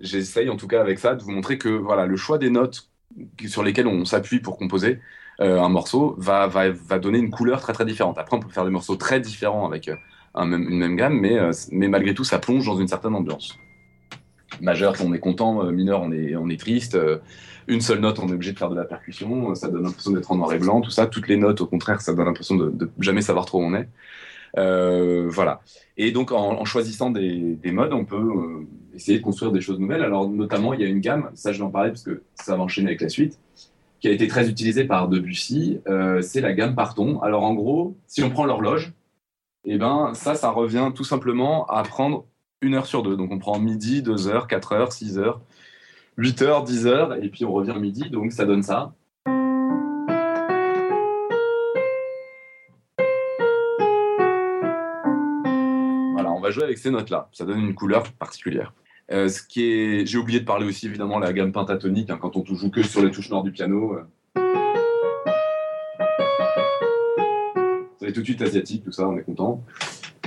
J'essaye en tout cas avec ça de vous montrer que voilà, le choix des notes sur lesquelles on s'appuie pour composer euh, un morceau va, va, va, donner une couleur très très différente. Après, on peut faire des morceaux très différents avec euh, une même gamme, mais, euh, mais malgré tout, ça plonge dans une certaine ambiance. Majeur, on est content, mineur, on est, on est triste, une seule note, on est obligé de faire de la percussion, ça donne l'impression d'être en noir et blanc, tout ça. Toutes les notes, au contraire, ça donne l'impression de, de, jamais savoir trop où on est. voilà. Et donc, en, choisissant des, des, modes, on peut essayer de construire des choses nouvelles. Alors, notamment, il y a une gamme, ça je vais en parler parce que ça va enchaîner avec la suite, qui a été très utilisée par Debussy, euh, c'est la gamme Parton. Alors, en gros, si on prend l'horloge, eh ben, ça, ça revient tout simplement à prendre une heure sur deux. Donc, on prend midi, deux heures, quatre heures, six heures, huit heures, dix heures, et puis on revient midi, donc ça donne ça. Jouer avec ces notes-là. Ça donne une couleur particulière. Euh, ce qui est, j'ai oublié de parler aussi évidemment la gamme pentatonique hein, quand on joue que sur les touches nord du piano. Euh. fait tout de suite asiatique, tout ça, on est content.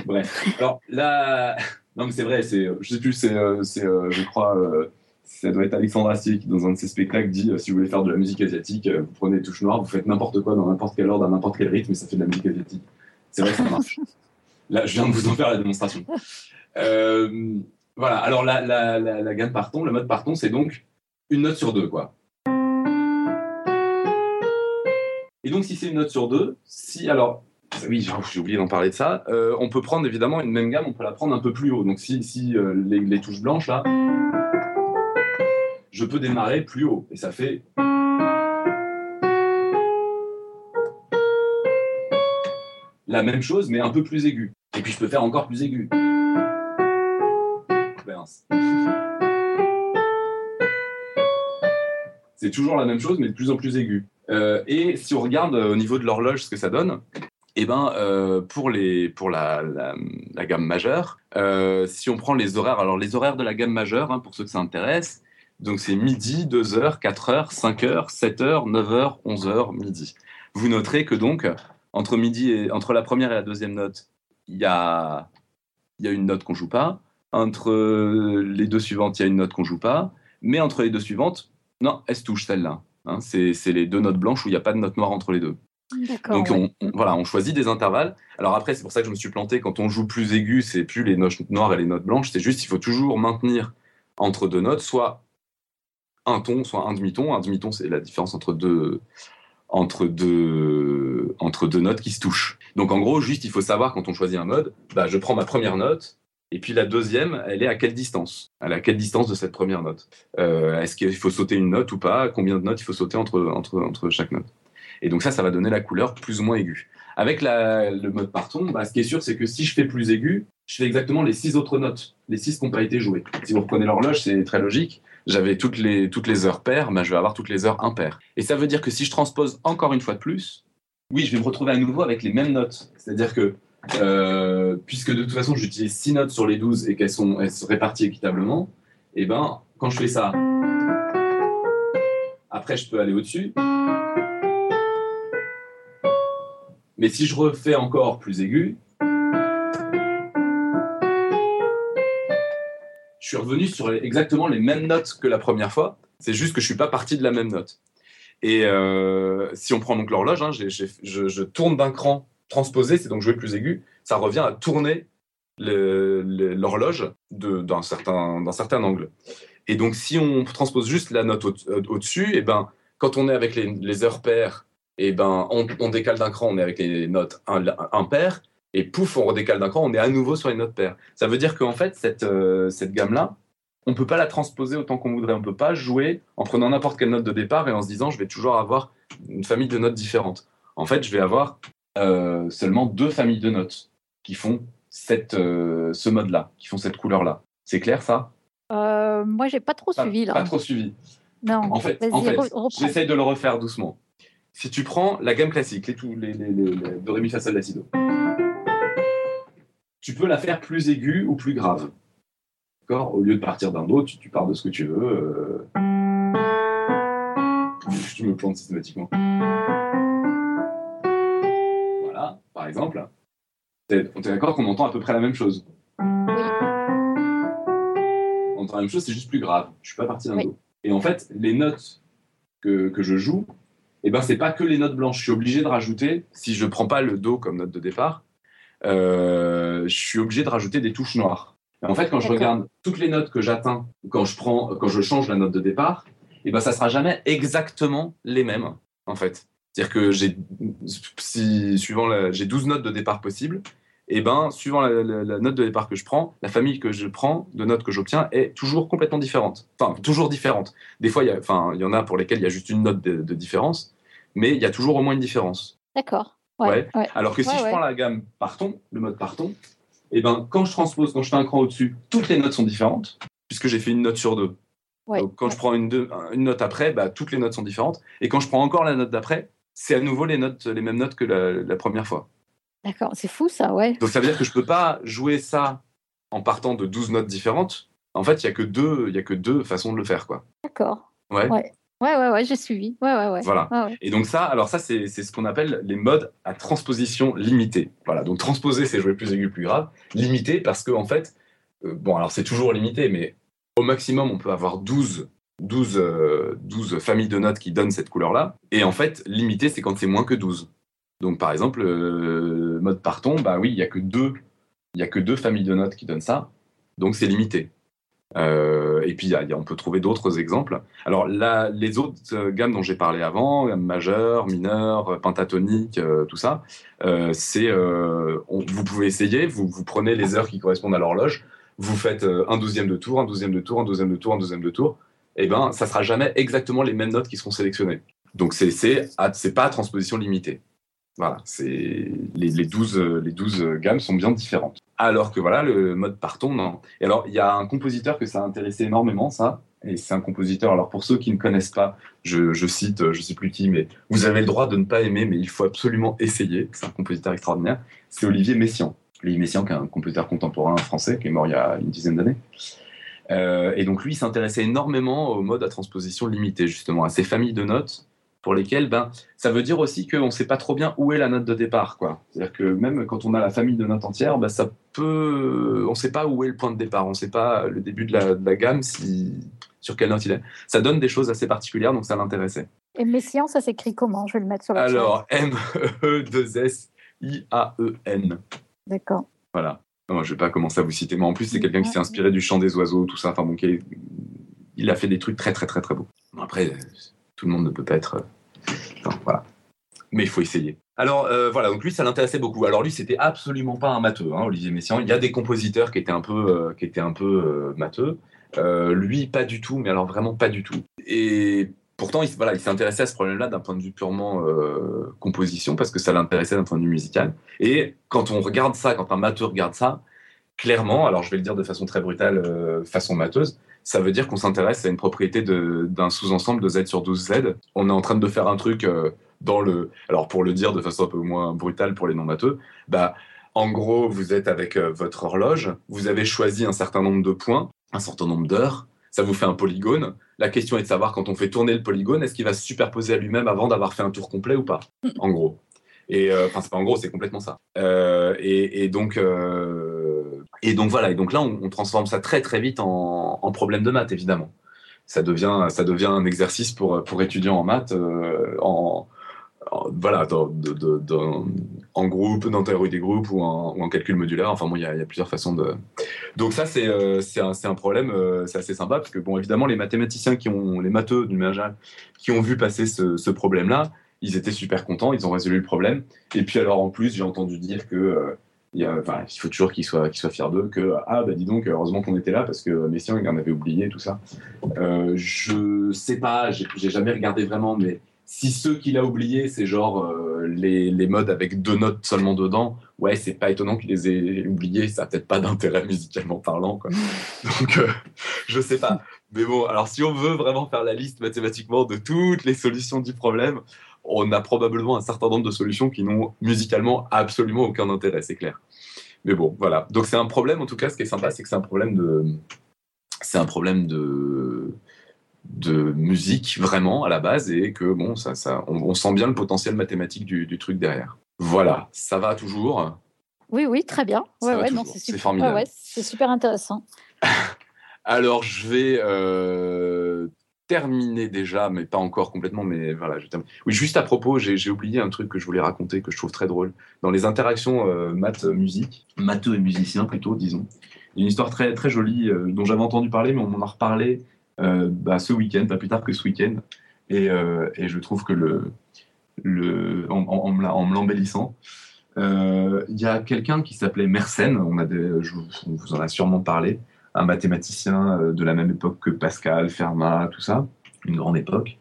Bref. Alors là, non mais c'est vrai, c'est, je sais plus, c'est, euh, euh, je crois, ça doit être Alexandre Astier qui dans un de ses spectacles dit si vous voulez faire de la musique asiatique, vous prenez les touches noires, vous faites n'importe quoi dans n'importe quel ordre, à n'importe quel rythme, et ça fait de la musique asiatique. C'est vrai ça marche. Là, je viens de vous en faire la démonstration. voilà. Alors la, la, la, la gamme par ton, le mode par ton, c'est donc une note sur deux, quoi. Et donc, si c'est une note sur deux, si alors, oui, j'ai oublié d'en parler de ça, euh, on peut prendre évidemment une même gamme, on peut la prendre un peu plus haut. Donc, si, si euh, les, touches blanches là, je peux démarrer plus haut. Et ça fait. La même chose, mais un peu plus aigu. Et puis, je peux faire encore plus aigu. C'est toujours la même chose, mais de plus en plus aigu. Euh, et si on regarde euh, au niveau de l'horloge ce que ça donne, eh ben, euh, pour, les, pour la, la, gamme majeure, si on prend les horaires, alors les horaires de la gamme majeure, hein, pour ceux que ça intéresse, donc c'est midi, 2h, 4h, 5h, 7h, 9h, 11h, midi. Vous noterez que donc, entre, midi et, entre la première et la deuxième note, il y a, y a une note qu'on joue pas. Entre les deux suivantes, il y a une note qu'on joue pas. Mais entre les deux suivantes, non, elle se touche celle-là. Hein, c'est les deux notes blanches où il n'y a pas de note noire entre les deux. Donc on, voilà, on choisit des intervalles. Alors après, c'est pour ça que je me suis planté. Quand on joue plus aigu, c'est plus les notes noires et les notes blanches. C'est juste, il faut toujours maintenir entre deux notes, soit un ton, soit un demi-ton. Un demi-ton, c'est la différence entre deux, entre deux, notes qui se touchent. Donc en gros, juste, il faut savoir quand on choisit un mode, bah, je prends ma première note, et puis la deuxième, elle est à quelle distance? Elle est à quelle distance de cette première note? Euh, Est-ce qu'il faut sauter une note ou pas? Combien de notes il faut sauter entre, entre, entre chaque note? Et donc ça, ça va donner la couleur plus ou moins aiguë. Avec le mode parton, bah, ce qui est sûr, c'est que si je fais plus aigu, je fais exactement les six autres notes, les six qui n'ont pas été jouées. Si vous reprenez l'horloge, c'est très logique. J'avais toutes les, heures paires, bah, je vais avoir toutes les heures impaires. Et ça veut dire que si je transpose encore une fois de plus, oui, je vais me retrouver à nouveau avec les mêmes notes. C'est-à-dire que euh, puisque de toute façon j'utilise 6 notes sur les 12 et qu'elles sont, elles sont réparties équitablement, et eh ben quand je fais ça, après je peux aller au-dessus. Mais si je refais encore plus aigu, je suis revenu sur exactement les mêmes notes que la première fois. C'est juste que je suis pas parti de la même note. Et euh, si on prend donc l'horloge, hein, je, tourne d'un cran transposer, c'est donc jouer plus aigu, ça revient à tourner l'horloge d'un certain, certain angle. Et donc, si on transpose juste la note euh, au-dessus, eh ben, quand on est avec les, heures paires, et eh ben, on, décale d'un cran, on est avec les notes impaires, et pouf, on redécale d'un cran, on est à nouveau sur les notes paires. Ça veut dire qu'en fait, cette, euh, cette gamme-là, on ne peut pas la transposer autant qu'on voudrait. On ne peut pas jouer en prenant n'importe quelle note de départ et en se disant je vais toujours avoir une famille de notes différentes. En fait, je vais avoir euh, seulement deux familles de notes qui font cette, euh, ce mode-là, qui font cette couleur-là. C'est clair ça? Euh, Moi, j'ai pas trop suivi là. Pas trop suivi. Non. En fait, en fait j'essaie de le refaire doucement. Si tu prends la gamme classique, les, les, les, les, do, ré, mi, fa, sol, la, si, do, tu peux la faire plus aiguë ou plus grave. D'accord? Au lieu de partir d'un do, tu, tu, pars de ce que tu veux. Euh... Je me plante systématiquement par exemple, on est d'accord qu'on entend à peu près la même chose? On entend la même chose, c'est juste plus grave. Je suis pas parti d'un do. Et en fait, les notes que, que je joue, eh ben, c'est pas que les notes blanches. Je suis obligé de rajouter, si je prends pas le do comme note de départ, je suis obligé de rajouter des touches noires. En fait, quand je regarde toutes les notes que j'atteins quand je prends, quand je change la note de départ, et eh ben, ça sera jamais exactement les mêmes, en fait. C'est-à-dire que j'ai, si, suivant j'ai 12 notes de départ possibles, et ben, suivant la, note de départ que je prends, la famille que je prends, de notes que j'obtiens, est toujours complètement différente. Enfin, toujours différente. Des fois, il y, a, enfin, il y en a pour lesquelles il y a juste une note de, différence, mais il y a toujours au moins une différence. D'accord. Ouais, Alors que si je prends la gamme parton, le mode parton, et ben, quand je transpose, quand je fais un cran au-dessus, toutes les notes sont différentes, puisque j'ai fait une note sur deux. Donc, quand je prends une, une note après, bah, toutes les notes sont différentes. Et quand je prends encore la note d'après, c'est à nouveau les, notes, les mêmes notes que la, première fois. D'accord, c'est fou ça, ouais. Donc ça veut dire que je ne peux pas jouer ça en partant de 12 notes différentes. En fait, il n'y a, que deux, a que deux façons de le faire, quoi. D'accord. Ouais. ouais. Ouais, ouais, ouais, j'ai suivi. Ouais, ouais, ouais. Voilà. Ouais. Et donc ça, alors ça, c'est ce qu'on appelle les modes à transposition limitée. Voilà, donc transposer, c'est jouer plus aigu, plus grave. Limité, parce que en fait, euh, bon, alors c'est toujours limité, mais au maximum, on peut avoir 12, 12, euh, 12 familles de notes qui donnent cette couleur-là. Et en fait, limité, c'est quand c'est moins que 12. Donc par exemple, euh, mode parton, bah oui, il y a que deux, il y a que deux familles de notes qui donnent ça. Donc c'est limité. Euh, et puis, on peut trouver d'autres exemples. Alors, les autres euh, gammes dont j'ai parlé avant, gamme majeure, mineure, euh, pentatonique, euh, tout ça, c'est, vous pouvez essayer, vous, prenez les heures qui correspondent à l'horloge, vous faites un douzième de tour, un douzième de tour, un douzième de tour, un douzième de tour, et ben, ça sera jamais exactement les mêmes notes qui seront sélectionnées. Donc, c'est, c'est, c'est pas à transposition limitée. Voilà, c'est les, les 12, euh, 12 gammes sont bien différentes. Alors que voilà, le mode parton, non. Et alors, il y a un compositeur que ça a intéressé énormément, ça. Et c'est un compositeur, alors pour ceux qui ne connaissent pas, je, cite, euh, je sais plus qui, mais vous avez le droit de ne pas aimer, mais il faut absolument essayer. C'est un compositeur extraordinaire. C'est Olivier Messiaen. Olivier Messiaen, qui est un compositeur contemporain français, qui est mort il y a une dizaine d'années. Euh, et donc lui, il s'intéressait énormément au mode à transposition limitée, justement, à ces familles de notes pour lesquelles, ben, ça veut dire aussi qu'on ne sait pas trop bien où est la note de départ, quoi. C'est-à-dire que même quand on a la famille de notes entières, ben, ça peut, on ne sait pas où est le point de départ, on ne sait pas le début de la, de la gamme, si, sur quelle note il est. Ça donne des choses assez particulières, donc ça l'intéressait. Et Messiaen, ça s'écrit comment? Je vais le mettre sur la. Alors, M-E-2-S-I-A-E-N. D'accord. Voilà. Non, je vais pas commencer à vous citer, mais en plus, c'est quelqu'un qui s'est inspiré du chant des oiseaux, tout ça. Enfin, bon, il a fait des trucs très, très, très, très beaux. Après, tout le monde ne peut pas être. euh, voilà. Mais il faut essayer. Alors, euh, voilà, donc lui, ça l'intéressait beaucoup. Alors, lui, c'était absolument pas un matheux, hein, Olivier Messiaen. Il y a des compositeurs qui étaient un peu, euh, qui étaient un peu matheux. Lui, pas du tout, mais alors vraiment pas du tout. Et pourtant, il, voilà, il s'est intéressé à ce problème-là d'un point de vue purement composition, parce que ça l'intéressait d'un point de vue musical. Et quand on regarde ça, quand un matheux regarde ça, clairement, alors je vais le dire de façon très brutale, façon matheuse, ça veut dire qu'on s'intéresse à une propriété d'un sous-ensemble de Z sur 12 Z. On est en train de faire un truc euh, dans le... Alors pour le dire de façon un peu moins brutale pour les non-matheux, bah, en gros, vous êtes avec euh, votre horloge, vous avez choisi un certain nombre de points, un certain nombre d'heures, ça vous fait un polygone. La question est de savoir quand on fait tourner le polygone, est-ce qu'il va se superposer à lui-même avant d'avoir fait un tour complet ou pas En gros. Et euh, enfin, c'est pas en gros, c'est complètement ça. Et, donc, et donc voilà. Et donc là, on transforme ça très très vite en, en problème de maths, évidemment. Ça devient, ça devient un exercice pour pour étudiants en maths, euh, en, en- voilà, en groupe, dans théorie des groupes ou en, calcul modulaire. Enfin bon, il y, a plusieurs façons de. Donc ça, c'est euh, un, problème, euh, c'est assez sympa parce que bon, évidemment, les mathématiciens qui ont, les matheux d'une manière qui ont vu passer ce, ce problème-là, ils étaient super contents, ils ont résolu le problème. Et puis alors en plus, j'ai entendu dire que euh, il, y a, enfin, il faut toujours qu'ils soient, qu'ils soient fiers d'eux, que ah bah dis donc, heureusement qu'on était là parce que Messiaen il en avait oublié tout ça. Euh, je sais pas, j'ai j'ai jamais regardé vraiment, mais si ceux qu'il a oubliés, c'est genre euh, les, les modes avec deux notes seulement dedans, ouais, c'est pas étonnant qu'il les ait oubliés, ça a peut-être pas d'intérêt musicalement parlant, quoi. Donc, euh, je sais pas. Mais bon, alors si on veut vraiment faire la liste mathématiquement de toutes les solutions du problème, on a probablement un certain nombre de solutions qui n'ont musicalement absolument aucun intérêt, c'est clair. Mais bon, voilà. Donc c'est un problème, en tout cas, ce qui est sympa, c'est que c'est un problème de... C'est un problème de de musique vraiment à la base et que bon ça, ça on, on sent bien le potentiel mathématique du, du truc derrière voilà ça va toujours? Oui, oui, très bien. Ouais, ouais, c'est super. formidable. ouais, c'est super intéressant. alors je vais euh, terminer déjà mais pas encore complètement mais voilà je termine. oui juste à propos j'ai oublié un truc que je voulais raconter que je trouve très drôle dans les interactions euh, maths musique matheux et musiciens plutôt disons il y a une histoire très très jolie euh, dont j'avais entendu parler mais on m'en a reparlé euh, bah, ce week-end pas plus tard que ce week-end et, euh, je trouve que le en, me l'embellissant. Euh, Il y a quelqu'un qui s'appelait Mersenne, on, a on vous en a sûrement parlé, un mathématicien euh, de la même époque que Pascal, Fermat, tout ça, une grande époque,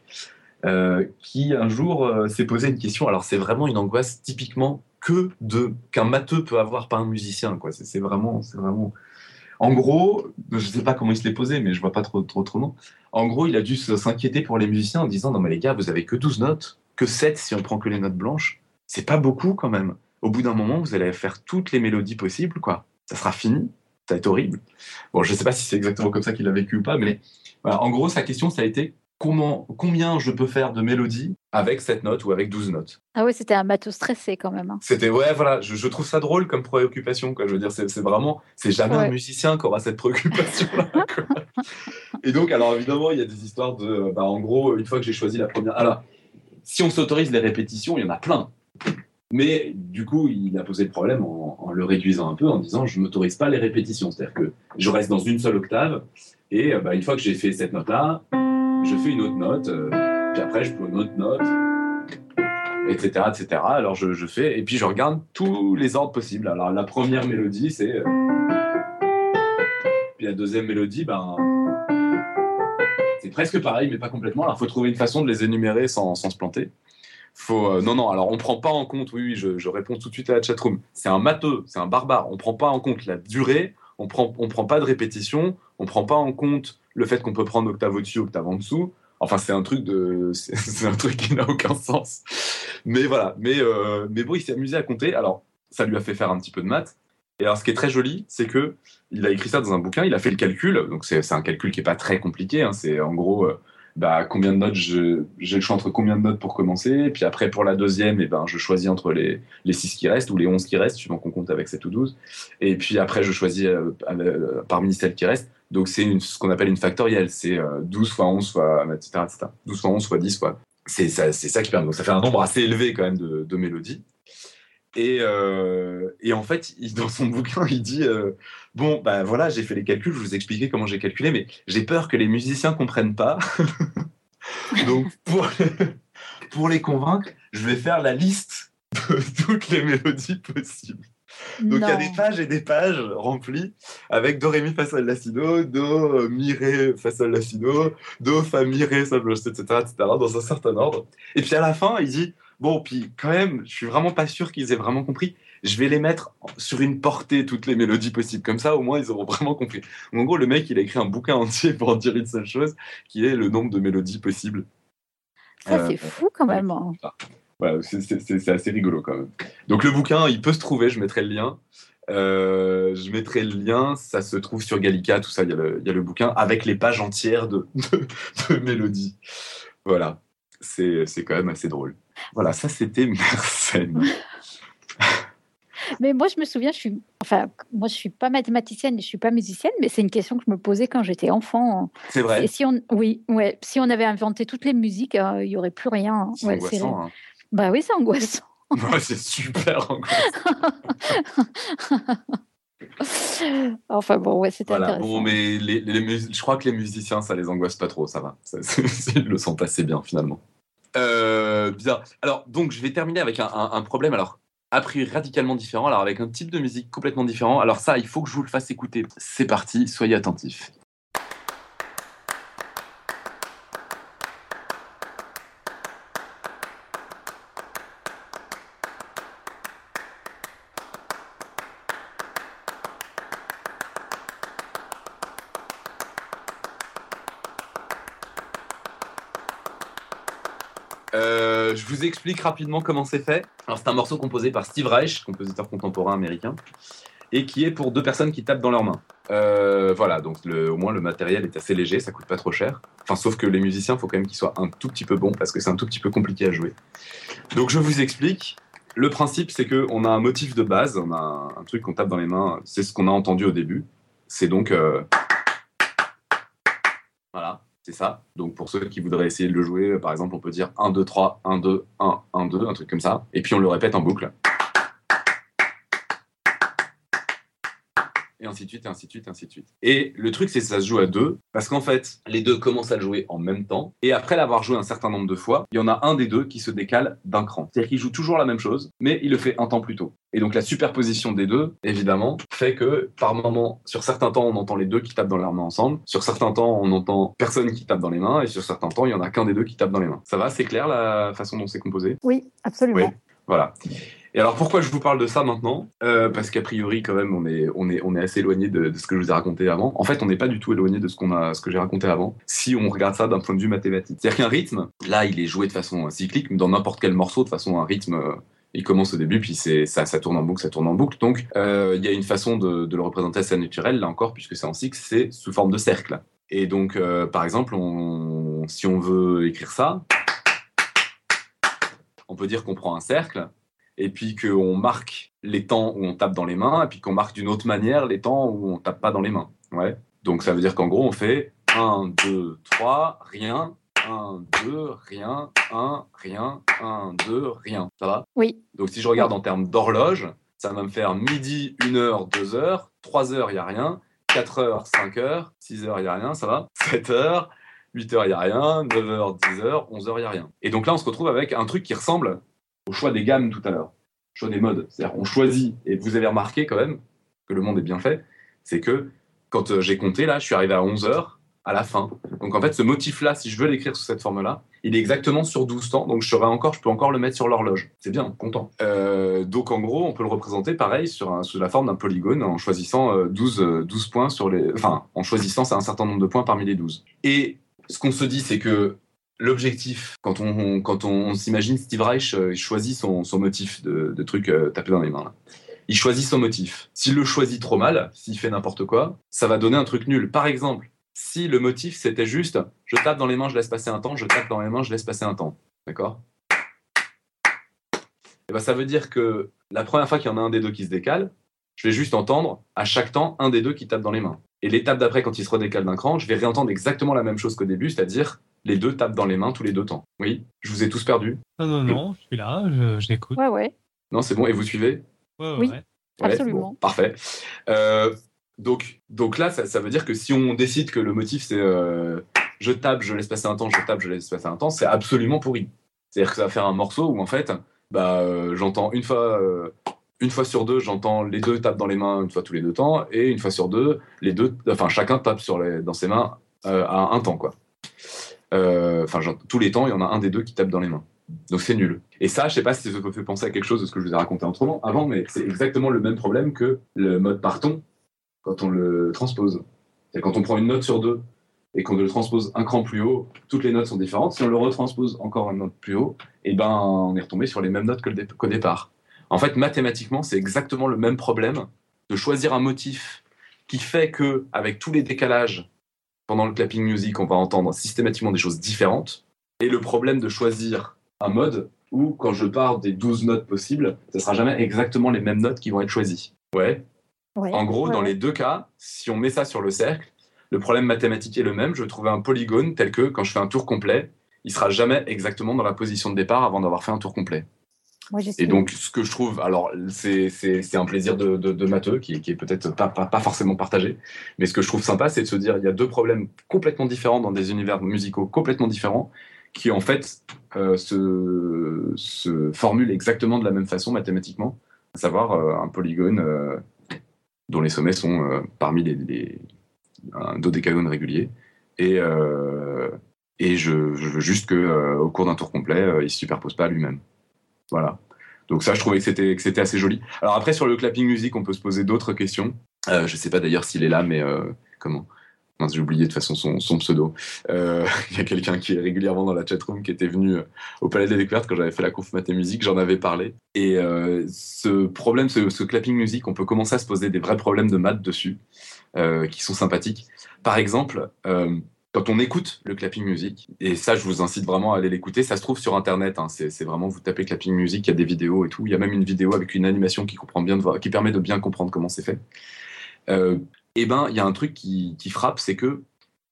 euh, qui un jour euh, s'est posé une question. Alors c'est vraiment une angoisse typiquement que de qu'un matheux peut avoir pas un musicien. Quoi. C'est, vraiment, c'est vraiment. En gros, je sais pas comment il se l'est posé, mais je vois pas trop, trop, non. En gros, il a dû s'inquiéter pour les musiciens en disant non mais les gars, vous avez que 12 notes, que 7 si on prend que les notes blanches. C'est pas beaucoup quand même. Au bout d'un moment, vous allez faire toutes les mélodies possibles, quoi. Ça sera fini. Ça va être horrible. Bon, je sais pas si c'est exactement comme ça qu'il a vécu ou pas, mais voilà. en gros, sa question, ça a été comment, combien je peux faire de mélodies avec 7 notes ou avec 12 notes? Ah ouais, c'était un bateau stressé quand même. hein. C'était, ouais, voilà, je, je trouve ça drôle comme préoccupation, quoi. Je veux dire, c'est vraiment, c'est jamais un musicien qui aura cette préoccupation-là. Et donc, alors évidemment, il y a des histoires de, bah, en gros, une fois que j'ai choisi la première. Alors, si on s'autorise les répétitions, il y en a plein. Mais du coup, il a posé le problème en, le réduisant un peu, en disant je m'autorise pas les répétitions. C'est-à-dire que je reste dans une seule octave, et euh, bah, une fois que j'ai fait cette note-là, je fais une autre note, euh, puis après je prends une autre note, etc. etc. Alors je fais, et puis je regarde tous les ordres possibles. Alors la première mélodie, c'est. euh, Puis la deuxième mélodie, ben. C'est presque pareil, mais pas complètement. Alors il faut trouver une façon de les énumérer sans, sans se planter. Euh, non, non, alors on prend pas en compte, oui, oui, je, réponds tout de suite à la chatroom. C'est un matheux, c'est un barbare. On prend pas en compte la durée, on prend, on prend pas de répétition, on prend pas en compte le fait qu'on peut prendre octave au-dessus, octave en dessous. Enfin, c'est un truc de, c'est un truc qui n'a aucun sens. Mais voilà, mais, euh, mais bon, il s'est amusé à compter. Alors, ça lui a fait faire un petit peu de maths. Et alors, ce qui est très joli, c'est que il a écrit ça dans un bouquin, il a fait le calcul. Donc, c'est un calcul qui est pas très compliqué. hein. C'est en gros, euh, bah, combien de notes je- j'ai le choix entre combien de notes pour commencer. Puis après, pour la deuxième, et ben, je choisis entre les, les 6 qui restent ou les 11 qui restent, suivant qu'on compte avec 7 ou 12. Et puis après, je choisis euh, euh, parmi celles qui restent. Donc, c'est ce qu'on appelle une factorielle. C'est euh, 12 fois 11 fois, etc., etc. 12 fois 11 fois 10 fois. C'est ça, ça qui permet. Donc, ça fait un nombre assez élevé quand même de, de mélodies. Et, euh, et en fait, il- dans son bouquin, il dit euh, Bon, bah voilà, j'ai fait les calculs, je vous ai expliqué comment j'ai calculé, mais j'ai peur que les musiciens comprennent pas. Donc, pour, pour les convaincre, je vais faire la liste de toutes les mélodies possibles. Donc, il y a des pages et des pages remplies avec Do, Ré, Mi, Fa, Sol, La, Si, Do, Do, Mi, Ré, Fa, Sol, La, Si, Do, Do, Fa, Mi, Ré, Sol, etc., etc., dans un certain ordre. Et puis à la fin, il dit Bon, puis quand même, je suis vraiment pas sûr qu'ils aient vraiment compris. Je vais les mettre sur une portée, toutes les mélodies possibles. Comme ça, au moins, ils auront vraiment compris. En gros, le mec, il a écrit un bouquin entier pour en dire une seule chose, qui est le nombre de mélodies possibles. Ça, Euh, c'est fou quand même. hein. Voilà, c'est- c'est assez rigolo quand même. Donc le bouquin, il peut se trouver, je mettrai le lien. Euh, je mettrai le lien, ça se trouve sur Gallica, tout ça, il y, a le- il y a le bouquin avec les pages entières de, de, de mélodies. Voilà, c'est c'est quand même assez drôle. Voilà, ça c'était Mersenne. Mais moi, je me souviens, je suis, enfin, moi, je suis pas mathématicienne, je suis pas musicienne, mais c'est une question que je me posais quand j'étais enfant. C'est vrai, Et si on, oui, ouais, si on avait inventé toutes les musiques, euh, il y aurait plus rien. c'est Ouais, angoissant. hein. Bah oui, c'est angoissant. Ouais, c'est super angoissant. enfin bon, ouais, c'était Voilà, intéressant. bon, mais les, les mus- je crois que les musiciens, ça les angoisse pas trop, ça va. Ça, c'est- ils le sentent assez bien, finalement. Euh. Alors, donc, je vais terminer avec un problème, alors, a priori radicalement différent, alors avec un type de musique complètement différent. Alors, ça, il faut que je vous le fasse écouter. C'est parti, soyez attentifs. Euh, je vous explique rapidement comment c'est fait. Alors, c'est un morceau composé par Steve Reich, compositeur contemporain américain, et qui est pour deux personnes qui tapent dans leurs mains. Euh, voilà, donc au moins le matériel est assez léger, ça coûte pas trop cher. Enfin, sauf que les musiciens, faut quand même qu'ils soient un tout petit peu bons parce que c'est un tout petit peu compliqué à jouer. Donc, je vous explique. Le principe, c'est que on a un motif de base, on a un, un truc qu'on tape dans les mains. C'est ce qu'on a entendu au début. C'est donc euh, voilà, c'est ça. Donc pour ceux qui voudraient essayer de le jouer, par exemple, on peut dire 1, 2, 3, 1, 2, 1, 1, 2, un truc comme ça. Et puis on le répète en boucle. Et ainsi de suite, et ainsi de suite, et ainsi de suite. Et le truc, c'est que ça se joue à deux, parce qu'en fait, les deux commencent à le jouer en même temps. Et après l'avoir joué un certain nombre de fois, il y en a un des deux qui se décale d'un cran. C'est-à-dire qu'il joue toujours la même chose, mais il le fait un temps plus tôt. Et donc la superposition des deux, évidemment, fait que par moment, sur certains temps, on entend les deux qui tapent dans leurs mains ensemble. Sur certains temps, on entend personne qui tape dans les mains. Et sur certains temps, il y en a qu'un des deux qui tape dans les mains. Ça va C'est clair la façon dont c'est composé? Oui, absolument. Oui. Voilà. Et alors pourquoi je vous parle de ça maintenant? Euh, Parce qu'a priori quand même on est on est on est assez éloigné de, ce que je vous ai raconté avant. En fait on n'est pas du tout éloigné de ce qu'on a ce que j'ai raconté avant. Si on regarde ça d'un point de vue mathématique, c'est-à-dire qu'un rythme, là il est joué de façon euh, cyclique, mais dans n'importe quel morceau de façon un rythme. euh, il commence au début, puis ça, ça tourne en boucle, ça tourne en boucle. Donc, il y a une façon de, le représenter assez naturelle, là encore, puisque c'est en cycle, c'est sous forme de cercle. Et donc, par exemple, si on veut écrire ça, on peut dire qu'on prend un cercle et puis qu'on marque les temps où on tape dans les mains et puis qu'on marque d'une autre manière les temps où on tape pas dans les mains. Ouais. Donc ça veut dire qu'en gros, on fait 1, 2, 3, rien, 1, 2, rien, 1, rien, 1, 2, rien. Ça va? Oui. Donc si je regarde en termes d'horloge, ça va me faire midi, 1 heure, 2 heures, 3 heures, il n'y a rien, 4 heures, 5 heures, 6 heures, il n'y a rien, ça va? 7 heures, 8 heures, il n'y a rien, 9 heures, 10 heures, 11 heures, il n'y a rien. Et donc là, on se retrouve avec un truc qui ressemble au choix des gammes tout à l'heure, choix des modes. C'est-à-dire, on choisit, et vous avez remarqué quand même que le monde est bien fait, c'est que quand euh, j'ai compté, là, je suis arrivé à 11 heures à la fin. Donc en fait, ce motif-là, si je veux l'écrire sous cette forme-là, il est exactement sur 12 temps, donc je, encore, je peux encore le mettre sur l'horloge. C'est bien, content. Euh, donc en gros, on peut le représenter pareil sur sous la forme d'un polygone en choisissant euh, 12, euh, 12 points sur les... Enfin, en choisissant un certain nombre de points parmi les 12. Et ce qu'on se dit, c'est que l'objectif, quand on, quand on, s'imagine Steve Reich, euh, il choisit son, son motif de, truc euh, tapé dans les mains. Il choisit son motif. S'il le choisit trop mal, s'il fait n'importe quoi, ça va donner un truc nul. Par exemple, si le motif c'était juste je tape dans les mains, je laisse passer un temps, je tape dans les mains, je laisse passer un temps. D'accord? Et ben, Ça veut dire que la première fois qu'il y en a un des deux qui se décale, je vais juste entendre à chaque temps un des deux qui tape dans les mains. Et l'étape d'après, quand il se redécale d'un cran, je vais réentendre exactement la même chose qu'au début, c'est-à-dire les deux tapent dans les mains tous les deux temps. Oui, je vous ai tous perdu. Non, non, non, je suis là, je, je l'écoute. Ouais, ouais. Non, c'est bon, et vous suivez? Ouais, ouais, Oui. ouais. Absolument. bon, parfait. Euh, donc, donc là, ça, ça veut dire que si on décide que le motif c'est euh, je tape, je laisse passer un temps, je tape, je laisse passer un temps, c'est absolument pourri. C'est-à-dire que ça va faire un morceau où en fait, bah, euh, j'entends une fois, euh, une fois sur deux, j'entends les deux tapent dans les mains une fois tous les deux temps, et une fois sur deux, les deux, enfin chacun tape sur les, dans ses mains euh, à un temps quoi. Euh, Enfin, tous les temps, il y en a un des deux qui tape dans les mains. Donc c'est nul. Et ça, je sais pas si ça peut faire penser à quelque chose de ce que je vous ai raconté autrement avant, mais c'est exactement le même problème que le mode par ton quand on le transpose. C'est quand on prend une note sur deux et qu'on le transpose un cran plus haut, toutes les notes sont différentes. Si on le retranspose encore une note plus haut, et ben on est retombé sur les mêmes notes le dé- qu'au départ. En fait, mathématiquement, c'est exactement le même problème de choisir un motif qui fait que, avec tous les décalages pendant le clapping music, on va entendre systématiquement des choses différentes. Et le problème de choisir un mode où, quand je pars des 12 notes possibles, ce sera jamais exactement les mêmes notes qui vont être choisies. Ouais. Ouais. En gros, Ouais, dans les deux cas, si on met ça sur le cercle, le problème mathématique est le même. Je trouvais un polygone tel que, quand je fais un tour complet, il sera jamais exactement dans la position de départ avant d'avoir fait un tour complet. Moi, Et donc, ce que je trouve, alors, c'est un plaisir de, de, de matheux qui, qui est peut-être pas, pas, pas forcément partagé, mais ce que je trouve sympa, c'est de se dire il y a deux problèmes complètement différents dans des univers musicaux complètement différents qui, en fait, euh, se, se formulent exactement de la même façon mathématiquement, à savoir euh, un polygone euh, dont les sommets sont parmi les, les- un dodécagone régulier. Et, et je, je veux juste que au cours d'un tour complet, il se superpose pas à lui-même. Voilà. Donc ça, je trouvais que c'était que c'était assez joli. Alors après, sur le clapping music, on peut se poser d'autres questions. Euh, je sais pas d'ailleurs s'il est là, mais euh, comment? J'ai oublié de toute façon son, pseudo. Euh, Il y a quelqu'un qui est régulièrement dans la chatroom qui était venu euh, au Palais des Découvertes quand j'avais fait la conf maths et musique, j'en avais parlé. Et ce problème, ce, ce clapping music, on peut commencer à se poser des vrais problèmes de maths dessus, qui sont sympathiques. Par exemple, quand on écoute le clapping music, et ça, je vous incite vraiment à aller l'écouter, ça se trouve sur Internet. hein, c'est vraiment, vous tapez clapping music, il y a des vidéos et tout. Il y a même une vidéo avec une animation qui comprend bien de qui permet de bien comprendre comment c'est fait. Euh, et ben, il y a un truc qui, frappe, c'est que